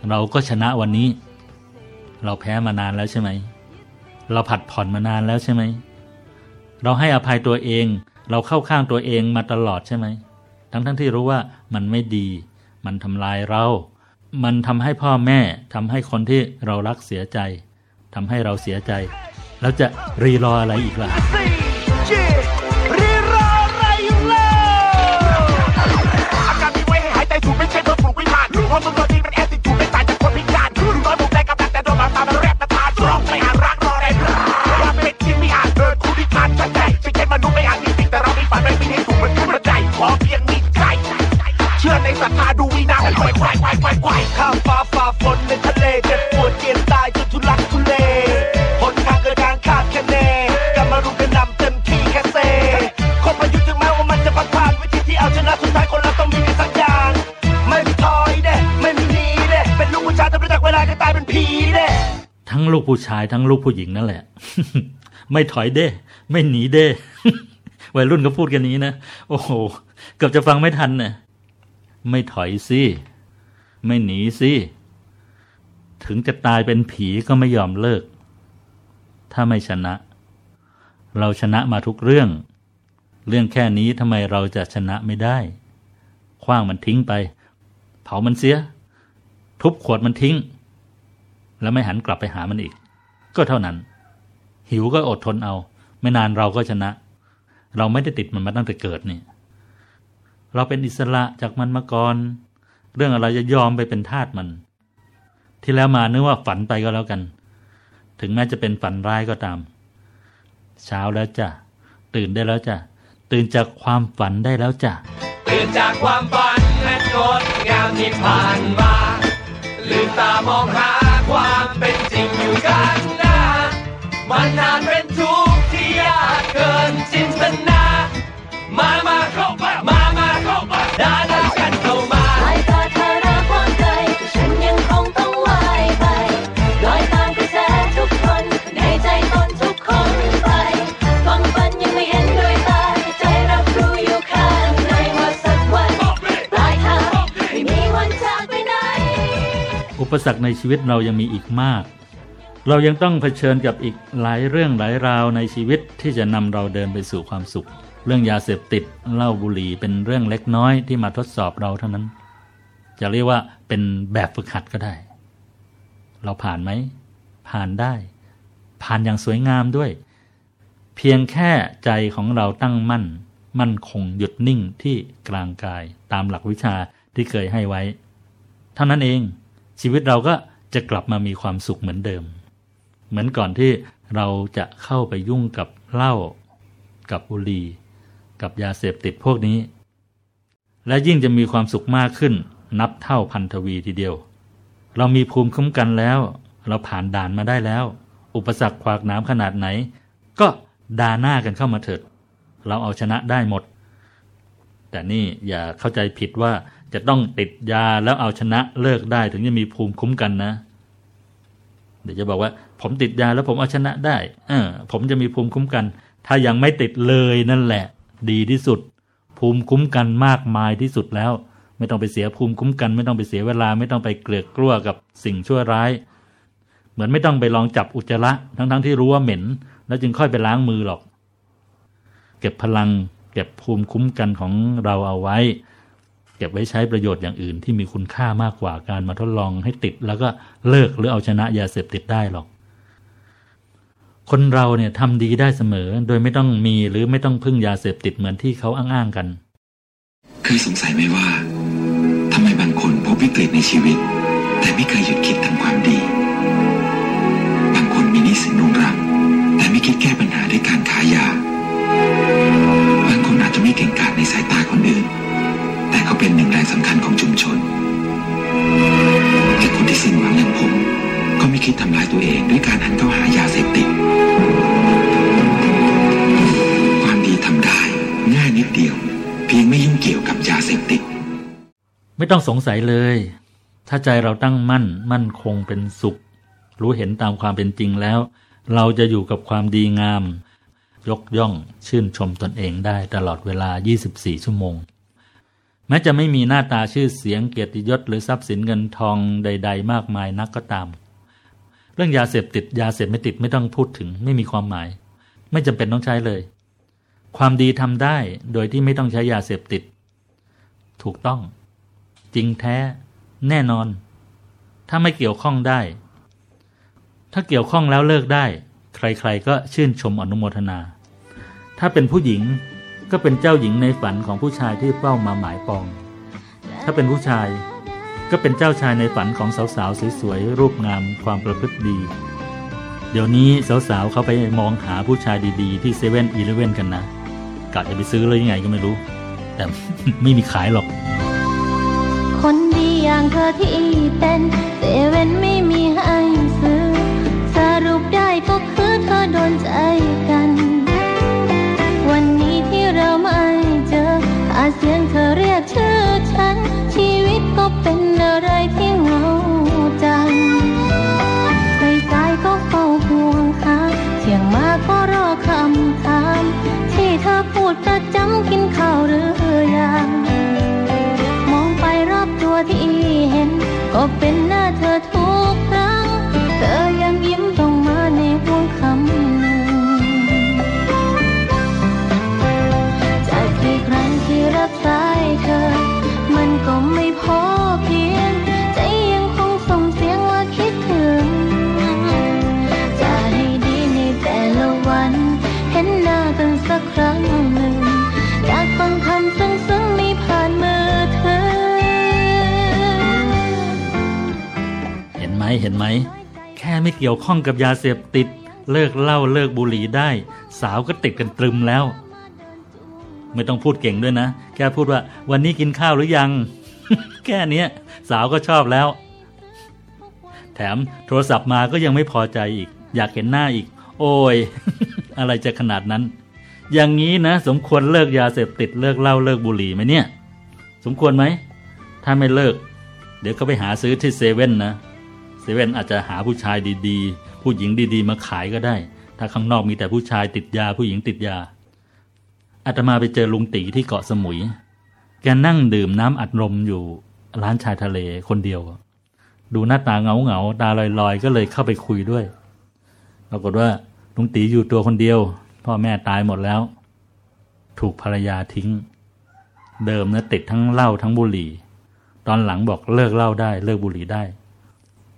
เราก็ชนะวันนี้ เราแพ้มานานแล้วใช่ไหม เราผัดผ่อนมานานแล้วใช่ไหม เราให้อภัยตัวเอง เราเข้าข้างตัวเองมาตลอดใช่ไหม ทั้งทั้งที่รู้ว่ามันไม่ดี มันทำลายเรา มันทำให้พ่อแม่ทำให้คนที่เรารักเสียใจทำให้เราเสียใจ แล้วจะรีรออะไรอีกล่ะ ให้หายใจสูดไม่ใช่เพื่อปลุกวิมานเพราะมึงตัวจริงเป็นแอสติจูดไม่ต่างจากคนพิการดูน้อยบุกได้กับดักแต่โดนมาตามมาแรปมาทาตรองไม่อาจรักรอแรงว่าเป็นที่ไม่อาจเดินคู่ที่ขาดใจไม่ใช่มนุษย์ไม่อาจมีสิ่งแต่เรามีฝันไม่มีให้สูงมันขึ้นมาใจขอเพียงมีใจเชื่อในศรัทธาดูวินาทีควายควายควายควายข้ามฟ้าฝ่าฝนในทะเลเจ็บ ลูกผู้ชายทั้งลูกผู้หญิงนั่นแหละ ไม่ถอยเด้ ไม่หนีเด้วัยรุ่นก็พูดกันนี้นะ โอ้โห เกือบจะฟังไม่ทันเนี่ยไม่ถอยสิ ไม่หนีสิ ถึงจะตายเป็นผีก็ไม่ยอมเลิก ถ้าไม่ชนะ เราชนะมาทุกเรื่อง เรื่องแค่นี้ทำไมเราจะชนะไม่ได้ คว้างมันทิ้งไป เผามันเสีย ทุบขวดมันทิ้ง แล้วไม่หันกลับไปหามันอีก ก็เท่านั้น หิวก็อดทนเอา ไม่นานเราก็ชนะ เราไม่ได้ติดมันมาตั้งแต่เกิดนี่ เราเป็นอิสระจากมันมาก่อน เรื่องอะไรจะยอมไปเป็นทาสมัน ที่แล้วมานึกว่าฝันไปก็แล้วกัน ถึงแม้จะเป็นฝันร้ายก็ตาม เช้าแล้วจ้ะ ตื่นได้แล้วจ้ะ ตื่นจากความฝันได้แล้วจ้ะ ตื่นจากความฝันและงดงามที่ผ่านมาลืมตามองหา ความเป็นจริงอยู่กันหน้ามันนานเป็นทุกข์ที่ยากเกินจิน อุปสรรคในชีวิตเรายังมีอีกมาก เรายังต้องเผชิญกับอีกหลายเรื่องหลายราวในชีวิตที่จะนำเราเดินไปสู่ความสุข เรื่องยาเสพติดเหล้าบุหรี่เป็นเรื่องเล็กน้อยที่มาทดสอบเราเท่านั้น จะเรียกว่าเป็นแบบฝึกหัดก็ได้ เราผ่านไหม ผ่านได้ ผ่านอย่างสวยงามด้วย เพียงแค่ใจของเราตั้งมั่น มั่นคงหยุดนิ่งที่กลางกายตามหลักวิชาที่เคยให้ไว้ เท่านั้นเอง ชีวิตเราก็จะกลับมามีความสุขเหมือนเดิม เหมือนก่อนที่เราจะเข้าไปยุ่งกับเหล้ากับบุหรี่กับยาเสพติดพวกนี้ และยิ่งจะมีความสุขมากขึ้น นับเท่าพันทวีทีเดียว เรามีภูมิคุ้มกันแล้ว เราผ่านด่านมาได้แล้ว อุปสรรคขวากน้ำขนาดไหน ก็ดาหน้ากันเข้ามาเถิด เราเอาชนะได้หมด แต่นี่อย่าเข้าใจผิดว่า จะต้องติดยาแล้วเอาชนะเลิกได้ถึงจะมีภูมิคุ้มกันนะ เดี๋ยวจะบอกว่า ผมติดยาแล้วผมเอาชนะได้ เออ ผมจะมีภูมิคุ้มกัน ถ้ายังไม่ติดเลยนั่นแหละ ดีที่สุด ภูมิคุ้มกันมากมายที่สุดแล้ว ไม่ต้องไปเสียภูมิคุ้มกัน ไม่ต้องไปเสียเวลา ไม่ต้องไปเกลือกกลัวกับสิ่งชั่วร้าย เหมือนไม่ต้องไปลองจับอุจจาระทั้งๆทที่รู้ว่าเหม็น แล้วจึงค่อยไปล้างมือหรอก เก็บพลัง เก็บภูมิคุ้มกันของเราเอาไว้ เก็บไว้ใช้ประโยชน์อย่างอื่นที่มีคุณค่ามากกว่าการมาทดลองให้ติด แล้วก็เลิกหรือเอาชนะยาเสพติดได้หรอก คนเราเนี่ยทำดีได้เสมอโดยไม่ต้องมีหรือไม่ต้องพึ่งยาเสพติดเหมือนที่เขาอ้างๆกันเคยสงสัยไหมว่าทำไมบางคนพบวิกฤตในชีวิต แต่ไม่เคยหยุดคิดทำความดี บางคนมีนี้สินรุงรังแต่ไม่คิดแก้ปัญหาด้วยการขายยา ชน แต่คนที่สิ้นหวังอย่างผม ก็ไม่คิดทำลายตัวเองด้วยการหันเข้าหายาเสพติด ความดีทำได้ ง่ายนิดเดียว เพียงไม่ยุ่งเกี่ยวกับยาเสพติด ไม่ต้องสงสัยเลย ถ้าใจเราตั้งมั่นมั่นคงเป็นสุข รู้เห็นตามความเป็นจริงแล้ว เราจะอยู่กับความดีงาม ยกย่องชื่นชมตนเองได้ตลอดเวลา 24 ชั่วโมง แม้จะไม่มีหน้าตาชื่อเสียงเกียรติยศหรือทรัพย์สินเงินทองใด ๆ มากมายนักก็ตาม เรื่องยาเสพติดยาเสพไม่ติดไม่ต้องพูดถึงไม่มีความหมาย ไม่จำเป็นต้องใช้เลย ความดีทำได้โดยที่ไม่ต้องใช้ยาเสพติด ถูกต้อง จริงแท้ แน่นอน ถ้าไม่เกี่ยวข้องได้ ถ้าเกี่ยวข้องแล้วเลิกได้ ใครๆก็ชื่นชมอนุโมทนา ถ้าเป็นผู้หญิง ก็เป็นเจ้าหญิงในฝันของผู้ชายที่เฝ้ามาหมายปอง ถ้าเป็นผู้ชายก็เป็นเจ้าชายในฝันของสาวๆสวยๆรูปงามความประพฤติดี เดี๋ยวนี้สาวๆเขาไปมองหาผู้ชายดีๆ ที่เซเว่นอีเลเว่นกันนะกะจะไปซื้อเลยยังไงก็ไม่รู้ แต่ไม่มีขายหรอก คนดีอย่างเธอที่เป็นเซเว่นไม่มีให้ ก็เป็นหน้าเธอ ไหม แค่ไม่เกี่ยวข้องกับยาเสพติด เลิกเหล้าเลิกบุหรี่ได้ สาวก็ติดกันตรึมแล้ว ไม่ต้องพูดเก่งด้วยนะ แค่พูดว่า วันนี้กินข้าวหรือยัง แค่นี้สาวก็ชอบแล้ว แถมโทรศัพท์มาก็ยังไม่พอใจอีก อยากเห็นหน้าอีก โอ้ย อะไรจะขนาดนั้น อย่างนี้นะ สมควรเลิกยาเสพติดเลิกเหล้าเลิกบุหรี่ไหมเนี่ย สมควรไหมถ้าไม่เลิก เดี๋ยวก็ไปหาซื้อที่เซเว่นนะ เซเว่นอาจจะหาผู้ชายดีๆ ผู้หญิงดีๆ มาขายก็ได้ ถ้าข้างนอกมีแต่ผู้ชายติดยาผู้หญิงติดยาอาตมาไปเจอลุงตีที่เกาะสมุย แกนั่งดื่มน้ำอัดลมอยู่ร้านชายทะเลคนเดียว ดูหน้าตาเงาเงาๆตาลอยๆ ก็เลยเข้าไปคุยด้วย ปรากฏว่าลุงตีอยู่ตัวคนเดียว พ่อแม่ตายหมดแล้ว ถูกภรรยาทิ้ง เดิมนะติดทั้งเหล้าทั้งบุหรี่ ตอนหลังบอกเลิกเหล้าได้เลิกบุหรี่ได้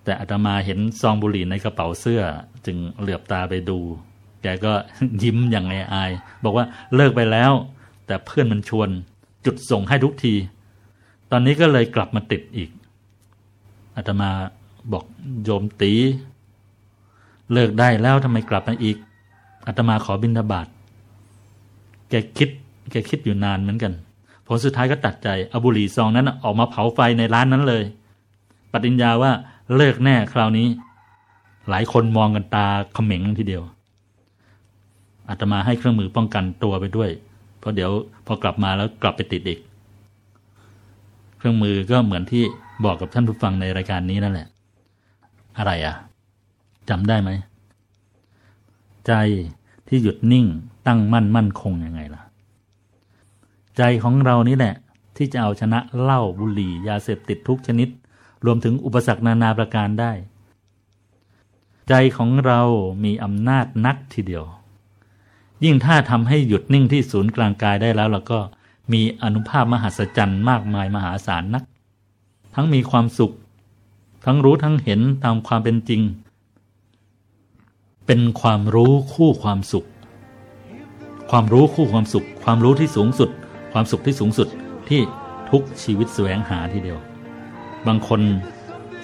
แต่อาตมาเห็นซองบุหรี่ในกระเป๋าเสื้อ จึงเหลือบตาไปดู แกก็ยิ้มอย่างไอายบอกว่าเลิกไปแล้ว แต่เพื่อนมันชวน จุดส่งให้ทุกที ตอนนี้ก็เลยกลับมาติดอีกอาตมาบอกโยมตี เลิกได้แล้วทำไมกลับมาอีกอาตมาขอบิณฑบาตแกคิด แกคิดอยู่นานเหมือนกัน ผลสุดท้ายก็ตัดใจเอาบุหรี่ซองนั้นออกมาเผาไฟในร้านนั้นเลย ปฏิญญาว่า เลิกแน่คราวนี้ หลายคนมองกันตาเขม็งทีเดียวอาตมาให้เครื่องมือป้องกันตัวไปด้วย เพราะเดี๋ยวพอกลับมาแล้วกลับไปติดอีก เครื่องมือก็เหมือนที่บอกกับท่านผู้ฟังในรายการนี้นั่นแหละ อะไรอะจำได้ไหม ใจที่หยุดนิ่งตั้งมั่นมั่นคงยังไงล่ะ ใจของเรานี่แหละ ที่จะเอาชนะเหล้าบุหรี่ ยาเสพติดทุกชนิด รวมถึงอุปสรรคนานาประการได้ ใจของเรามีอำนาจนักทีเดียว ยิ่งถ้าทำให้หยุดนิ่งที่ศูนย์กลางกายได้แล้วแล้วก็มีอนุภาพมหัศจรรย์มากมายมหาศาลนัก ทั้งมีความสุข ทั้งรู้ทั้งเห็นตามความเป็นจริง เป็นความรู้คู่ความสุข ความรู้คู่ความสุข ความรู้ที่สูงสุด ความสุขที่สูงสุดที่ทุกชีวิตแสวงหาทีเดียว บางคน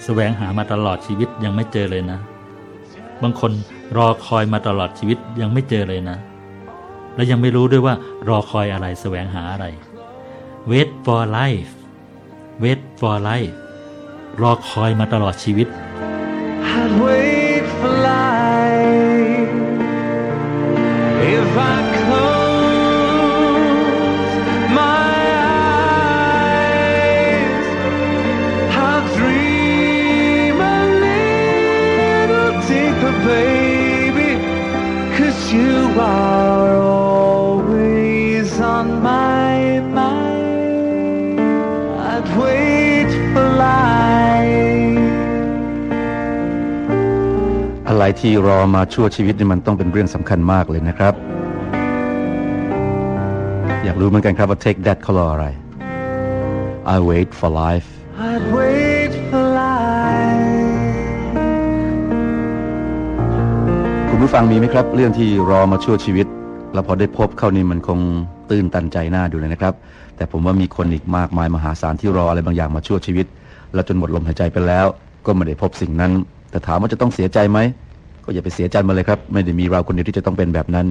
แสวงหามาตลอดชีวิตยังไม่เจอเลยนะ บางคนรอคอยมาตลอดชีวิตยังไม่เจอเลยนะ และยังไม่รู้ด้วยว่ารอคอยอะไรแสวงหาอะไร wait for life wait for life รอคอยมาตลอดชีวิต I'd wait for life if I close อะไรที่รอมาชั่วชีวิตนี่มันต้องเป็นเรื่องสำคัญมากเลยนะครับ อยากรู้เหมือนกันครับว่า take that เขารออะไร I wait for life I'd wait for life. คุณผู้ฟังมีไหมครับ เรื่องที่รอมาชั่วชีวิต แล้วพอได้พบเข้านี่มันคงตื้นตันใจหน้าดูเลยนะครับ แต่ผมว่ามีคนอีกมากมายมหาศาลที่รออะไรบางอย่างมาชั่วชีวิต แล้วจนหมดลมหายใจไปแล้ว ก็ไม่ได้พบสิ่งนั้น แต่ถามว่าจะต้องเสียใจไหม ก็อย่าไปเสียใจมาเลยครับ ไม่ได้มีเราคนเดียวที่จะต้องเป็นแบบนั้น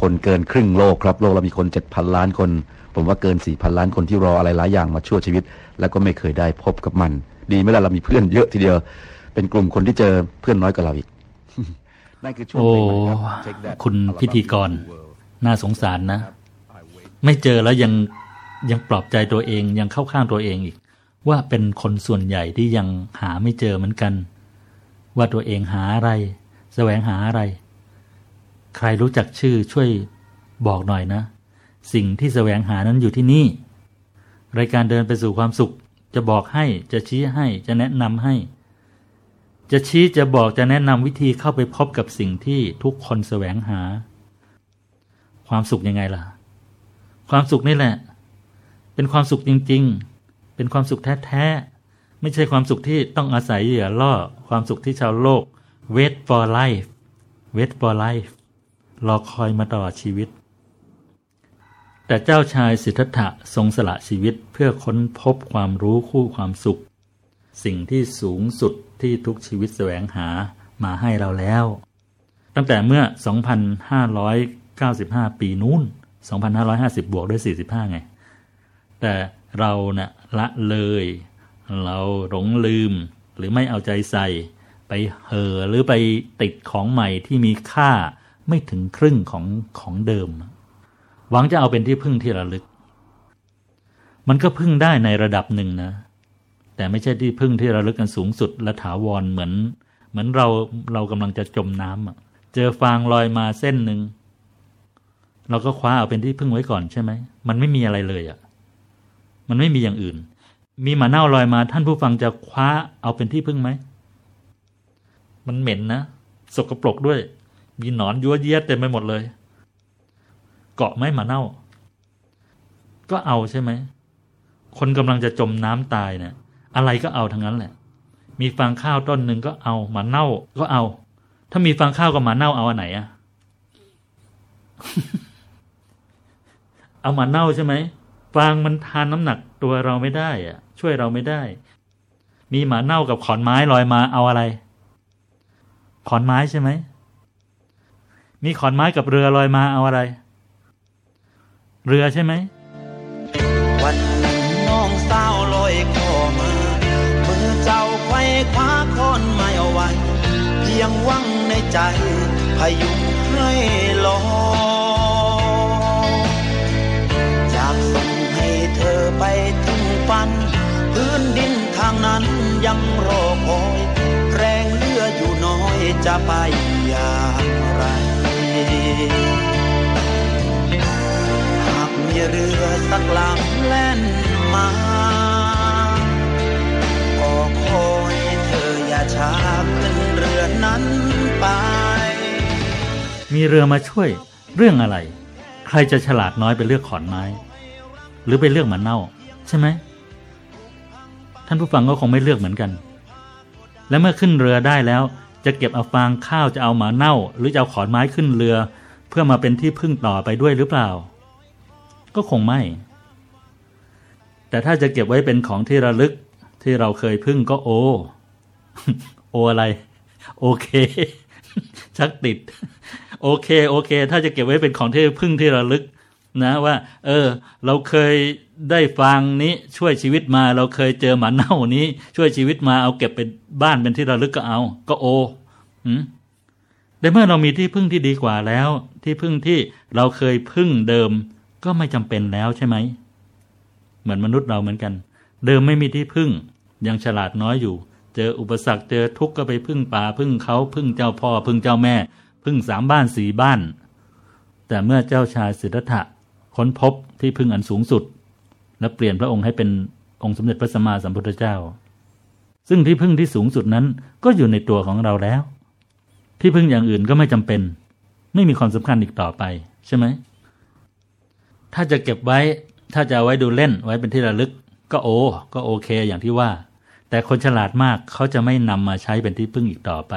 คนเกินครึ่งโลกครับ โลกเรามีคน 7,000 ล้านคน ผมว่าเกิน 4,000 ล้านคนที่รออะไรหลายอย่างมาชั่วชีวิต แล้วก็ไม่เคยได้พบกับมัน ดีไหมล่ะเรามีเพื่อนเยอะทีเดียว เป็นกลุ่มคนที่เจอเพื่อนน้อยกว่าเราอีกนั่นคือช่วงโอ้เพลงใหม่ครับ Take That คุณพิธีกร น่าสงสารนะ ไม่เจอแล้วยังยังปลอบใจตัวเองยังเข้าข้างตัวเองอีก ว่าเป็นคนส่วนใหญ่ที่ยังหาไม่เจอเหมือนกัน ว่าตัวเองหาอะไร แสวงหาอะไร ใครรู้จักชื่อช่วยบอกหน่อยนะ สิ่งที่แสวงหานั้นอยู่ที่นี่ รายการเดินไปสู่ความสุข จะบอกให้จะชี้ให้จะแนะนำให้ จะชี้จะบอกจะแนะนำวิธีเข้าไปพบกับสิ่งที่ทุกคนแสวงหา ความสุขยังไงล่ะ ความสุขนี่แหละ เป็นความสุขจริง ๆ เป็นความสุขแท้ๆไม่ใช่ความสุขที่ต้องอาศัยเหยื่อล่อความสุขที่ชาวโลก wait for life wait for life รอคอยมาตลอดชีวิต แต่เจ้าชายสิทธัตถะทรงสละชีวิตเพื่อค้นพบความรู้คู่ความสุข สิ่งที่สูงสุดที่ทุกชีวิตแสวงหามาให้เราแล้ว ตั้งแต่เมื่อ 2,595 ปีนู้น 2,550 บวกด้วย 45 ไง แต่เรานะ่ะละเลย เราหลงลืมหรือไม่เอาใจใส่ ไปเห่อหรือไปติดของใหม่ที่มีค่าไม่ถึงครึ่งของของเดิม หวังจะเอาเป็นที่พึ่งที่ระลึก มันก็พึ่งได้ในระดับหนึ่งนะ แต่ไม่ใช่ที่พึ่งที่ระลึกกันสูงสุดและถาวรเหมือน เหมือนเราเรากำลังจะจมน้ำเจอฟางลอยมาเส้นหนึ่งเราก็คว้าเอาเป็นที่พึ่งไว้ก่อนใช่ไหม มันไม่มีอะไรเลยอะ่ะ มันไม่มีอย่างอื่น มีหมาเน่าลอยมาท่านผู้ฟังจะคว้าเอาเป็นที่พึ่งไหม มันเหม็นนะสกปรกด้วย มีหนอนยั่วเยียดเต็มไปหมดเลย เกาะไมหมาเน่า ก็เอาใช่ไหม คนกำลังจะจมน้ำตายเนี่ย อะไรก็เอาทั้งนั้นแหละ มีฟางข้าวต้นหนึ่งก็เอาหมาเน่าก็เอา ถ้ามีฟางข้าวกับหมาเน่าเอาอันไหนอะเอาหมาเน่าใช่ไหมฟางมันทานน้ำหนักตัวเราไม่ได้อะช่วยเราไม่ได้ มีหมาเน่ากับขอนไม้ลอยมาเอาอะไร ขอนไม้ใช่ไหม มีขอนไม้กับเรือลอยมาเอาอะไร เรือใช่ไหมว่าองสาวลอยคอมามือเจ้าไขว้คว้าคอนไม้เอาไว้เพียงวังในใจพยุงให้ลอยจากส่งให้เธอไปถึงฝัน พื้นดินทางนั้นยังรอคอย จะไปอย่างไร หากมีเรือสักลำแล่นมา ก็ขอให้เธออย่าช้าขึ้นเรือนั้นไป มีเรือมาช่วยเรื่องอะไร ใครจะฉลาดน้อยไปเลือกขอนไม้ หรือไปเลือกหมันเน่า ใช่ไหมท่านผู้ฟังก็คงไม่เลือกเหมือนกัน และเมื่อขึ้นเรือได้แล้ว จะเก็บเอาฟางข้าวจะเอาหมาเน่า หรือจะเอาขอนไม้ขึ้นเรือ เพื่อมาเป็นที่พึ่งต่อไปด้วยหรือเปล่า ก็คงไม่ แต่ถ้าจะเก็บไว้เป็นของที่ระลึกที่เราเคยพึ่งก็โอ โออะไร โอเค ชักติด โอเค โอเค ถ้าจะเก็บไว้เป็นของที่พึ่งที่ระลึก นะว่า เออ เราเคยได้ฟังนี้ช่วยชีวิตมา เราเคยเจอหมาเน่านี้ ช่วยชีวิตมาเอาเก็บเป็นบ้านเป็นที่ระลึกก็เอา ก็โอหืมแต่เมื่อเรามีที่พึ่งที่ดีกว่าแล้ว ที่พึ่งที่เราเคยพึ่งเดิมก็ไม่จำเป็นแล้วใช่ไหม เหมือนมนุษย์เราเหมือนกัน เดิมไม่มีที่พึ่ง ยังฉลาดน้อยอยู่ เจออุปสรรคเจอทุกข์ก็ไปพึ่งป่าพึ่งเขาพึ่งเจ้าพ่อพึ่งเจ้าแม่ พึ่งสามบ้านสี่บ้าน แต่เมื่อเจ้าชายสิทธัตถะ ค้นพบที่พึ่งอันสูงสุด และเปลี่ยนพระองค์ให้เป็นองค์สมเด็จพระสัมมาสัมพุทธเจ้า ซึ่งที่พึ่งที่สูงสุดนั้นก็อยู่ในตัวของเราแล้ว ที่พึ่งอย่างอื่นก็ไม่จำเป็น ไม่มีความสำคัญอีกต่อไปใช่ไหมถ้าจะเก็บไว้ถ้าจะเอาไว้ดูเล่นไว้เป็นที่ระลึก ก็โอ ก็โอเคอย่างที่ว่า แต่คนฉลาดมากเขาจะไม่นำมาใช้เป็นที่พึ่งอีกต่อไป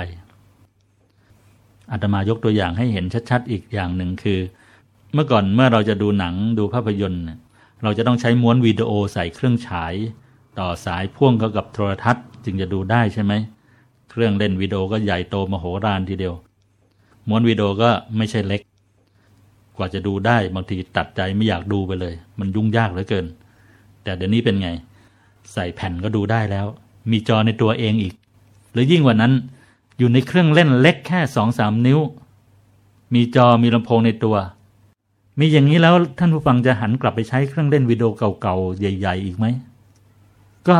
อาตมายกตัวอย่างให้เห็นชัดๆ อีกอย่างหนึ่งคือ เมื่อก่อนเมื่อเราจะดูหนังดูภาพยนตร์ เราจะต้องใช้ม้วนวิดีโอใส่เครื่องฉาย ต่อสายพ่วงเข้ากับโทรทัศน์ จึงจะดูได้ใช่ไหม เครื่องเล่นวิดีโอก็ใหญ่โตมโหฬารทีเดียว ม้วนวิดีโอก็ไม่ใช่เล็ก กว่าจะดูได้บางทีตัดใจไม่อยากดูไปเลย มันยุ่งยากเหลือเกิน แต่เดี๋ยวนี้เป็นไง ใส่แผ่นก็ดูได้แล้ว มีจอในตัวเองอีก หรือยิ่งกว่านั้น อยู่ในเครื่องเล่นเล็กแค่สองสามนิ้ว มีจอมีลำโพงในตัว มีอย่างนี้แล้วท่านผู้ฟังจะหันกลับไปใช้เครื่องเล่นวิดีโอเก่าๆ ใหญ่ ๆ อีกไหม ก็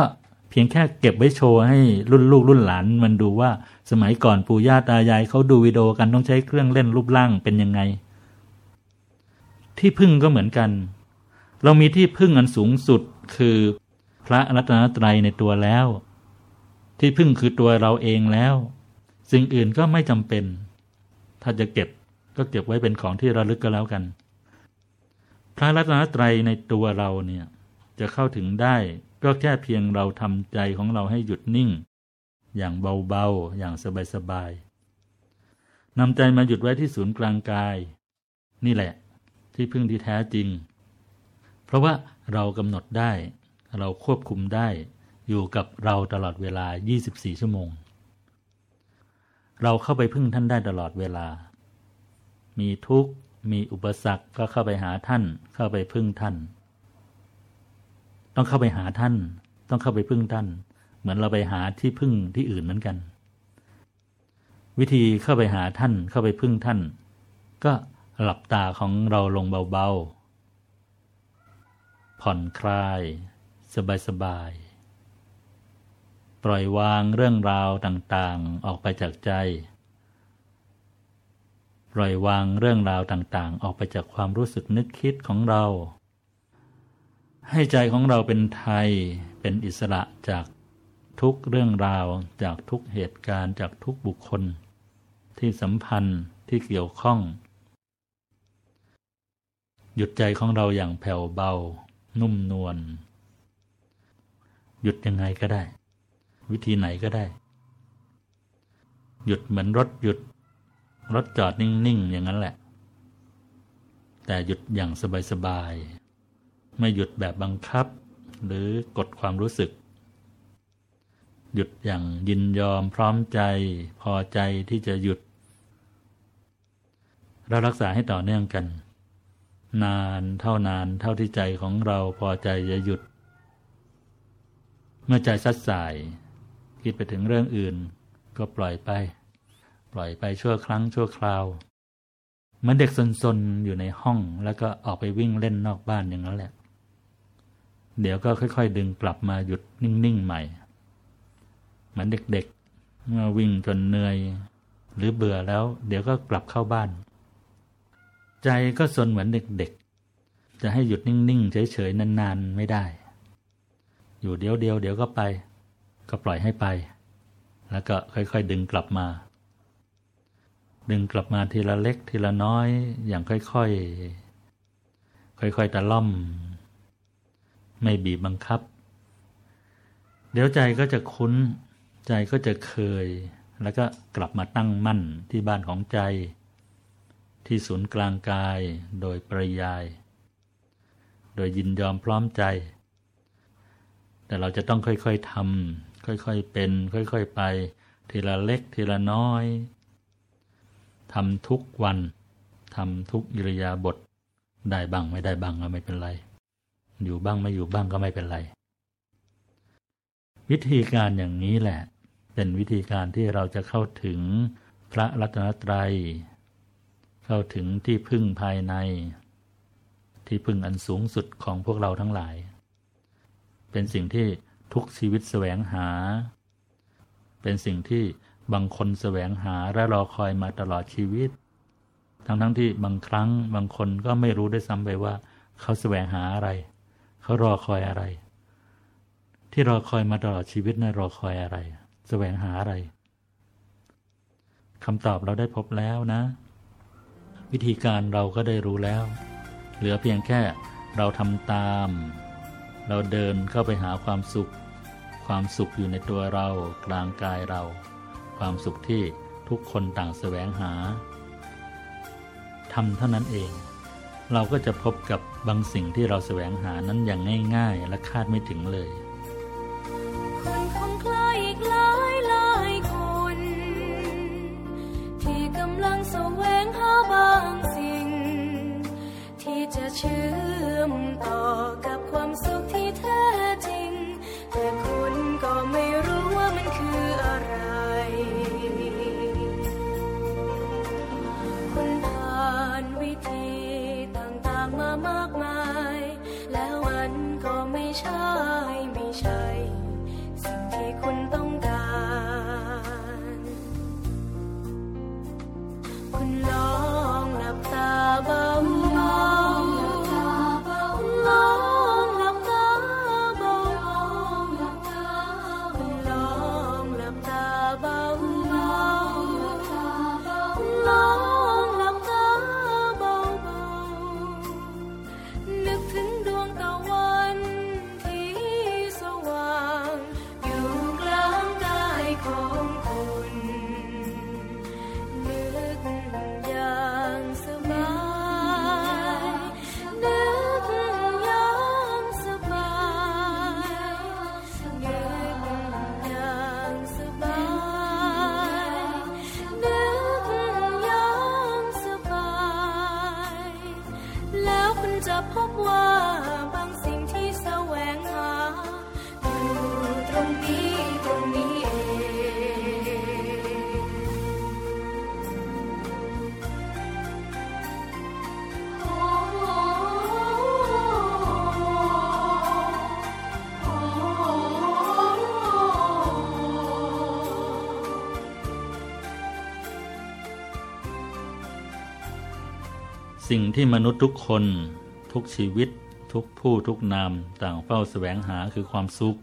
เพียงแค่เก็บไว้โชว์ให้รุ่นลูกรุ่นหลานมันดูว่าสมัยก่อนปู่ย่าตายายเขาดูวิดีโอกันต้องใช้เครื่องเล่นรูปร่างเป็นยังไง ที่พึ่งก็เหมือนกัน เรามีที่พึ่งอันสูงสุดคือพระรัตนตรัยในตัวแล้ว ที่พึ่งคือตัวเราเองแล้ว สิ่งอื่นก็ไม่จำเป็น ถ้าจะเก็บก็เก็บไว้เป็นของที่ระลึกก็แล้วกัน พระรัตนตรัยในตัวเราเนี่ยจะเข้าถึงได้ก็แค่เพียงเราทำใจของเราให้หยุดนิ่ง อย่างเบาๆ อย่างสบายๆนำใจมาหยุดไว้ที่ศูนย์กลางกาย นี่แหละ ที่พึ่งที่แท้จริง เพราะว่าเรากำหนดได้ เราควบคุมได้อยู่กับเราตลอดเวลา 24 ชั่วโมง เราเข้าไปพึ่งท่านได้ตลอดเวลา มีทุกข์ มีอุปสรรคก็เข้าไปหาท่าน เข้าไปพึ่งท่าน ต้องเข้าไปหาท่าน ต้องเข้าไปพึ่งท่าน เหมือนเราไปหาที่พึ่งที่อื่นเหมือนกัน วิธีเข้าไปหาท่านเข้าไปพึ่งท่าน ก็หลับตาของเราลงเบาๆ ผ่อนคลาย สบายๆ ปล่อยวางเรื่องราวต่างๆออกไปจากใจ ปล่อยวางเรื่องราวต่างๆ ออกไปจากความรู้สึกนึกคิดของเรา ให้ใจของเราเป็นไทย เป็นอิสระจากทุกเรื่องราว จากทุกเหตุการณ์จากทุกบุคคล ที่สัมพันธ์ที่เกี่ยวข้อง หยุดใจของเราอย่างแผ่วเบา นุ่มนวล หยุดยังไงก็ได้ วิธีไหนก็ได้ หยุดเหมือนรถหยุด รถจอดนิ่ง ๆ อย่างนั้นแหละ แต่หยุดอย่างสบาย ๆ ไม่หยุดแบบบังคับ หรือกดความรู้สึก หยุดอย่างยินยอมพร้อมใจ พอใจที่จะหยุด เรารักษาให้ต่อเนื่องกัน นานเท่านานเท่าที่ใจของเราพอใจจะหยุด เมื่อใจซัดสาย คิดไปถึงเรื่องอื่นก็ปล่อยไป ปล่อยไปชั่วครั้งชั่วคราวเหมือนเด็กซนๆอยู่ในห้องแล้วก็ออกไปวิ่งเล่นนอกบ้านอย่างนั้นแหละ เดี๋ยวก็ค่อย ๆ ดึงกลับมาหยุดนิ่งๆใหม่ เหมือนเด็กๆเมื่อวิ่งจนเหนื่อย หรือเบื่อแล้ว เดี๋ยวก็กลับเข้าบ้าน ใจก็ซนเหมือนเด็กๆ จะให้หยุดนิ่งๆเฉยๆนานๆไม่ได้ อยู่เดียวเดียวเดี๋ยวก็ไป ก็ปล่อยให้ไป แล้วก็ค่อยๆดึงกลับมา ดึงกลับมาทีละเล็กทีละน้อยอย่างค่อยๆ ค่อยๆตะล่อม ไม่บีบบังคับ เดี๋ยวใจก็จะคุ้น ใจก็จะเคย แล้วก็กลับมาตั้งมั่นที่บ้านของใจ ที่ศูนย์กลางกายโดยปริยาย โดยยินยอมพร้อมใจ แต่เราจะต้องค่อยๆทำค่อยๆเป็น ค่อยๆไป ทีละเล็กทีละน้อย ทำทุกวันทำทุกอิริยาบถได้บ้างไม่ได้บ้างก็ไม่เป็นไร อยู่บ้างไม่อยู่บ้างก็ไม่เป็นไร วิธีการอย่างนี้แหละ เป็นวิธีการที่เราจะเข้าถึงพระรัตนตรัย เข้าถึงที่พึ่งภายใน ที่พึ่งอันสูงสุดของพวกเราทั้งหลาย เป็นสิ่งที่ทุกชีวิตแสวงหา เป็นสิ่งที่ บางคนแสวงหาและรอคอยมาตลอดชีวิต ทั้งทั้งที่บางครั้งบางคนก็ไม่รู้ได้ซ้ำไปว่า เขาแสวงหาอะไร เขารอคอยอะไร ที่รอคอยมาตลอดชีวิตนะั่นรอคอยอะไร แสวงหาอะไรคำตอบเราได้พบแล้วนะ วิธีการเราก็ได้รู้แล้ว เหลือเพียงแค่เราทำตาม เราเดินเข้าไปหาความสุข ความสุขอยู่ในตัวเรากลางกายเรา ความสุขที่ทุกคนต่างแสวงหาทำเท่านั้นเอง เราก็จะพบกับบางสิ่งที่เราแสวงหานั้นอย่างง่ายๆ และคาดไม่ถึงเลยคนคงคลายอีกหลายหลายคน ที่กำลังแสวงหาบางสิ่ง ที่จะเชื่อมต่อกับ จะพบว่าบางสิ่งที่แสวงหา อยู่ตรงนี้ตรงนี้เอง สิ่งที่มนุษย์ทุกคน ทุกชีวิต ทุกผู้ทุกนามต่างเฝ้าแสวงหาคือความสุข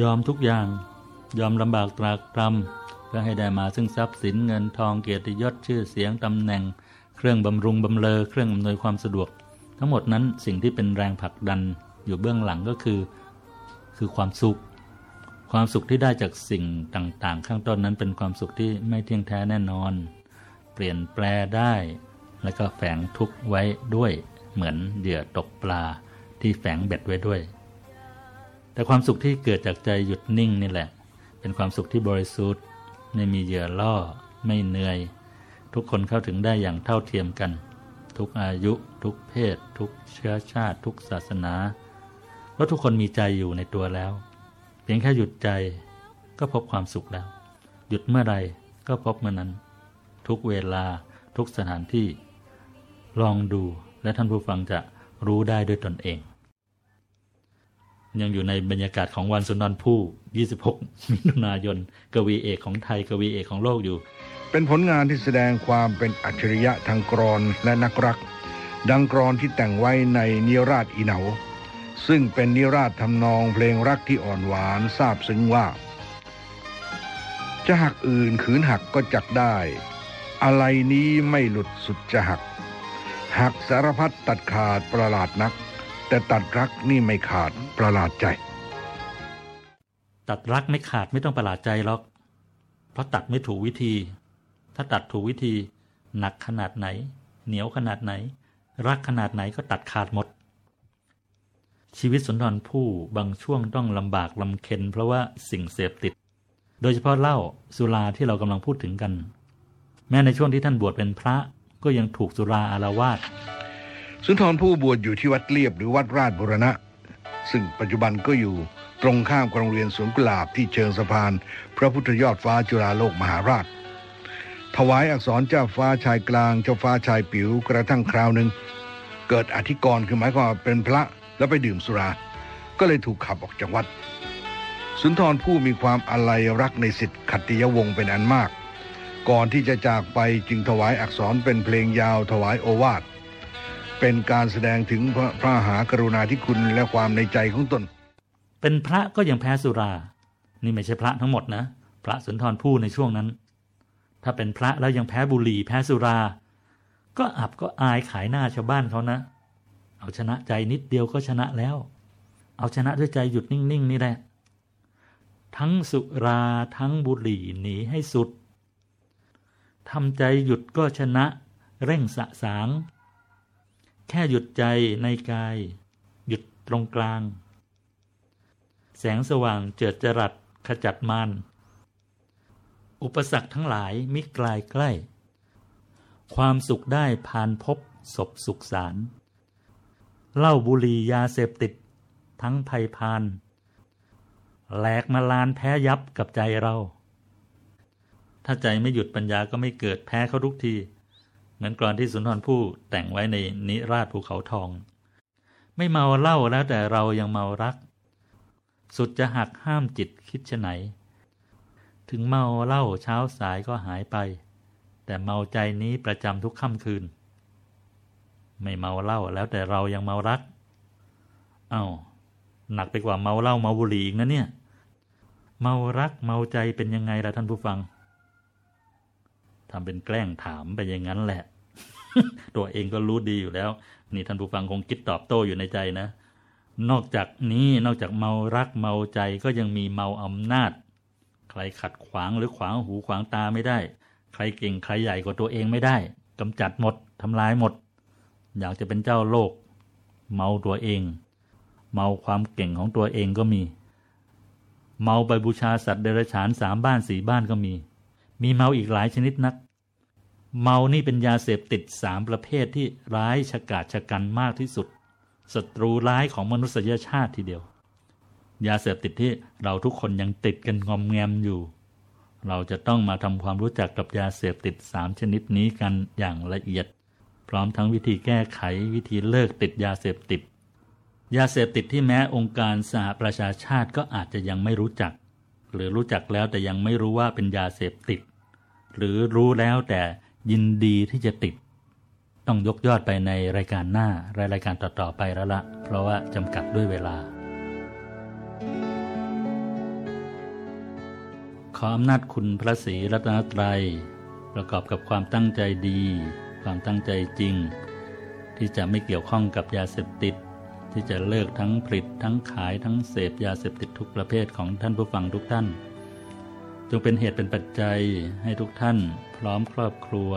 ยอมทุกอย่าง ยอมลำบากตรากตรำเพื่อให้ได้มาซึ่งทรัพย์สินเงินทองเกียรติยศชื่อเสียงตำแหน่ง เครื่องบำรุงบำเรอเครื่องอำนวยความสะดวก ทั้งหมดนั้นสิ่งที่เป็นแรงผลักดันอยู่เบื้องหลังก็คือ คือความสุข ความสุขที่ได้จากสิ่งต่างๆ ข้างต้นนั้นเป็นความสุขที่ไม่เที่ยงแท้แน่นอน เปลี่ยนแปลได้ แล้วก็แฝงทุกไว้ด้วย เหมือนเหยื่อตกปลาที่แฝงเบ็ดไว้ด้วย แต่ความสุขที่เกิดจากใจหยุดนิ่งนี่แหละ เป็นความสุขที่บริสุทธิ์ไม่มีเหยื่อล่อ ไม่เหนื่อย ทุกคนเข้าถึงได้อย่างเท่าเทียมกัน ทุกอายุ ทุกเพศ ทุกเชื้อชาติ ทุกศาสนาเพราะทุกคนมีใจอยู่ในตัวแล้ว เพียงแค่หยุดใจก็พบความสุขแล้ว หยุดเมื่อไรก็พบเมื่อนั้น ทุกเวลาทุกสถานที่ ลองดู และท่านผู้ฟังจะรู้ได้ด้วยตนเอง ยังอยู่ในบรรยากาศของวันสุนทรภู่ 26 มิถุนายน กวีเอกของไทยกวีเอกของโลกอยู่ เป็นผลงานที่แสดงความเป็นอัจฉริยะทางกรอนและนักรัก ดังกรอนที่แต่งไว้ในนิราชอีเหนา ซึ่งเป็นนิราชทำนองเพลงรักที่อ่อนหวานซาบซึ้งว่า จะหักอื่นขืนหักก็จักได้ อะไรนี้ไม่หลุดสุดจะหัก หักสารพัดตัดขาดประหลาดนัก แต่ตัดรักนี่ไม่ขาดประหลาดใจ ตัดรักไม่ขาดไม่ต้องประหลาดใจหรอก เพราะตัดไม่ถูกวิธี ถ้าตัดถูกวิธี หนักขนาดไหน เหนียวขนาดไหน รักขนาดไหนก็ตัดขาดหมด ชีวิตสุนทรภู่บางช่วงต้องลำบากลำเค็นเพราะว่าสิ่งเสพติด โดยเฉพาะเหล้าสุราที่เรากำลังพูดถึงกัน แม้ในช่วงที่ท่านบวชเป็นพระ ก็ยังถูกสุราอารวาสสุนทรภู่บวชอยู่ที่วัดเลียบหรือวัดราชบุรณะ ซึ่งปัจจุบันก็อยู่ตรงข้ามกับโรงเรียนสวนกุหลาบที่เชิงสะพาน พระพุทธยอดฟ้าจุฬาโลกมหาราช ถวายอักษรเจ้าฟ้าชายกลางเจ้าฟ้าชายปิ๋วกระทั่งคราวหนึ่ง เกิดอธิกรคือหมายความว่าเป็นพระแล้วไปดื่มสุรา ก็เลยถูกขับออกจากวัด สุนทรผู้มีความอาลัยรักในสิทธิขัตติยวงศ์เป็นอันมาก ก่อนที่จะจากไปจึงถวายอักษรเป็นเพลงยาวถวายโอวาท เป็นการแสดงถึงพระพระมหากรุณาธิคุณและความในใจของตน เป็นพระก็ยังแพ้สุรา นี่ไม่ใช่พระทั้งหมดนะ พระสุนทรภู่ในช่วงนั้น ถ้าเป็นพระแล้วยังแพ้บุหรี่แพ้สุรา ก็อับก็อายขายหน้าชาวบ้านเขานะ เอาชนะใจนิดเดียวก็ชนะแล้ว เอาชนะด้วยใจหยุดนิ่งๆนี่แหละ ทั้งสุราทั้งบุหรี่หนีให้สุด ทำใจหยุดก็ชนะ เร่งสะสาง แค่หยุดใจในกาย หยุดตรงกลาง แสงสว่างเจิดจรัสขจัดมารอุปสรรคทั้งหลายมิกลายใกล้ ความสุขได้ผ่านพบศพสุขสารเหล้าบุหรี่ยาเสพติด ทั้งภัยพานแหลกมาลานแพ้ยับกับใจเรา ถ้าใจไม่หยุดปัญญาก็ไม่เกิดแพ้เขาทุกที เหมือนกรอนที่สุนทรภู่แต่งไว้ในนิราชภูเขาทอง ไม่เมาเหล้าแล้วแต่เรายังเมารัก สุดจะหักห้ามจิตคิดชะไหน ถึงเมาเหล้าเช้าสายก็หายไป แต่เมาใจนี้ประจำทุกค่ำคืน ไม่เมาเหล้าแล้วแต่เรายังเมารัก เอา้าหนักไปกว่าเมาเหล้าเมาบุหรี่อีกนะเนี่ย เมารักเมาใจเป็นยังไงล่ะท่านผู้ฟัง ทำเป็นแกล้งถามไปอย่างนั้นแหละ ตัวเองก็รู้ดีอยู่แล้ว นี่ท่านผู้ฟังคงคิดตอบโต้อยู่ในใจนะ นอกจากนี้นอกจากเมารักเมาใจก็ยังมีเมาอำนาจ ใครขัดขวางหรือขวางหูขวางตาไม่ได้ ใครเก่งใครใหญ่กว่าตัวเองไม่ได้กำจัดหมดทำลายหมด อยากจะเป็นเจ้าโลก เมาตัวเอง เมาความเก่งของตัวเองก็มี เมาไปบูชาสัตว์เดรัจฉานสามบ้านสี่บ้านก็มี มีเมาอีกหลายชนิดนัก เมานี่เป็นยาเสพติดสามประเภทที่ร้ายฉกาจชะกันมากที่สุดศัตรูร้ายของมนุษยชาติทีเดียว ยาเสพติดที่เราทุกคนยังติดกันงอมแงมอยู่ เราจะต้องมาทำความรู้จักกับยาเสพติดสามชนิดนี้กันอย่างละเอียด พร้อมทั้งวิธีแก้ไขวิธีเลิกติดยาเสพติด ยาเสพติดที่แม้องค์การสหประชาชาติก็อาจจะยังไม่รู้จัก หรือรู้จักแล้วแต่ยังไม่รู้ว่าเป็นยาเสพติด หรือรู้แล้วแต่ ยินดีที่จะติด ต้องยกยอดไปในรายการหน้ารายการต่อๆไปแล้วละเพราะว่าจำกัดด้วยเวลา ขออำนาจคุณพระศรีรัตนตรัย ประกอบกับความตั้งใจดี ความตั้งใจจริง ที่จะไม่เกี่ยวข้องกับยาเสพติด ที่จะเลิกทั้งผลิตทั้งขายทั้งเสพยาเสพติดทุกประเภทของท่านผู้ฟังทุกท่าน งเป็นเหตุเป็นปัจจัยให้ทุกท่านพร้อมครอบครัว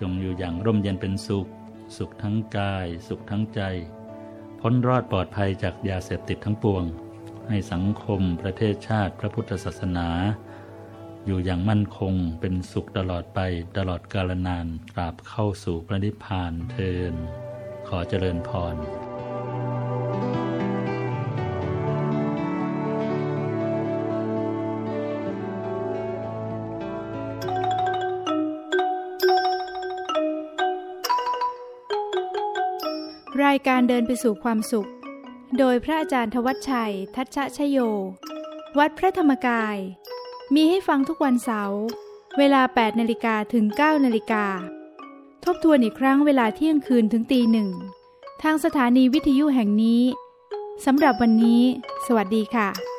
จงอยู่อย่างร่มเย็นเป็นสุข สุขทั้งกาย สุขทั้งใจ พ้นรอดปลอดภัยจากยาเสพติดทั้งปวง ให้สังคมประเทศชาติพระพุทธศาสนา อยู่อย่างมั่นคงเป็นสุขตลอดไปตลอดกาลนานตราบเข้าสู่พระนิพพานเทินขอเจริญพรายการเดินไปสู่ความสุข โดยพระอาจารย์ทวัชชัย ทัชชะชโย วัดพระธรรมกาย มีให้ฟังทุกวันเสาร์เวลา 8นาฬิกาถึง 9นาฬิกา ทบทวนอีกครั้งเวลาเที่ยงคืนถึงตีหนึ่ง ทางสถานีวิทยุแห่งนี้ สำหรับวันนี้ สวัสดีค่ะ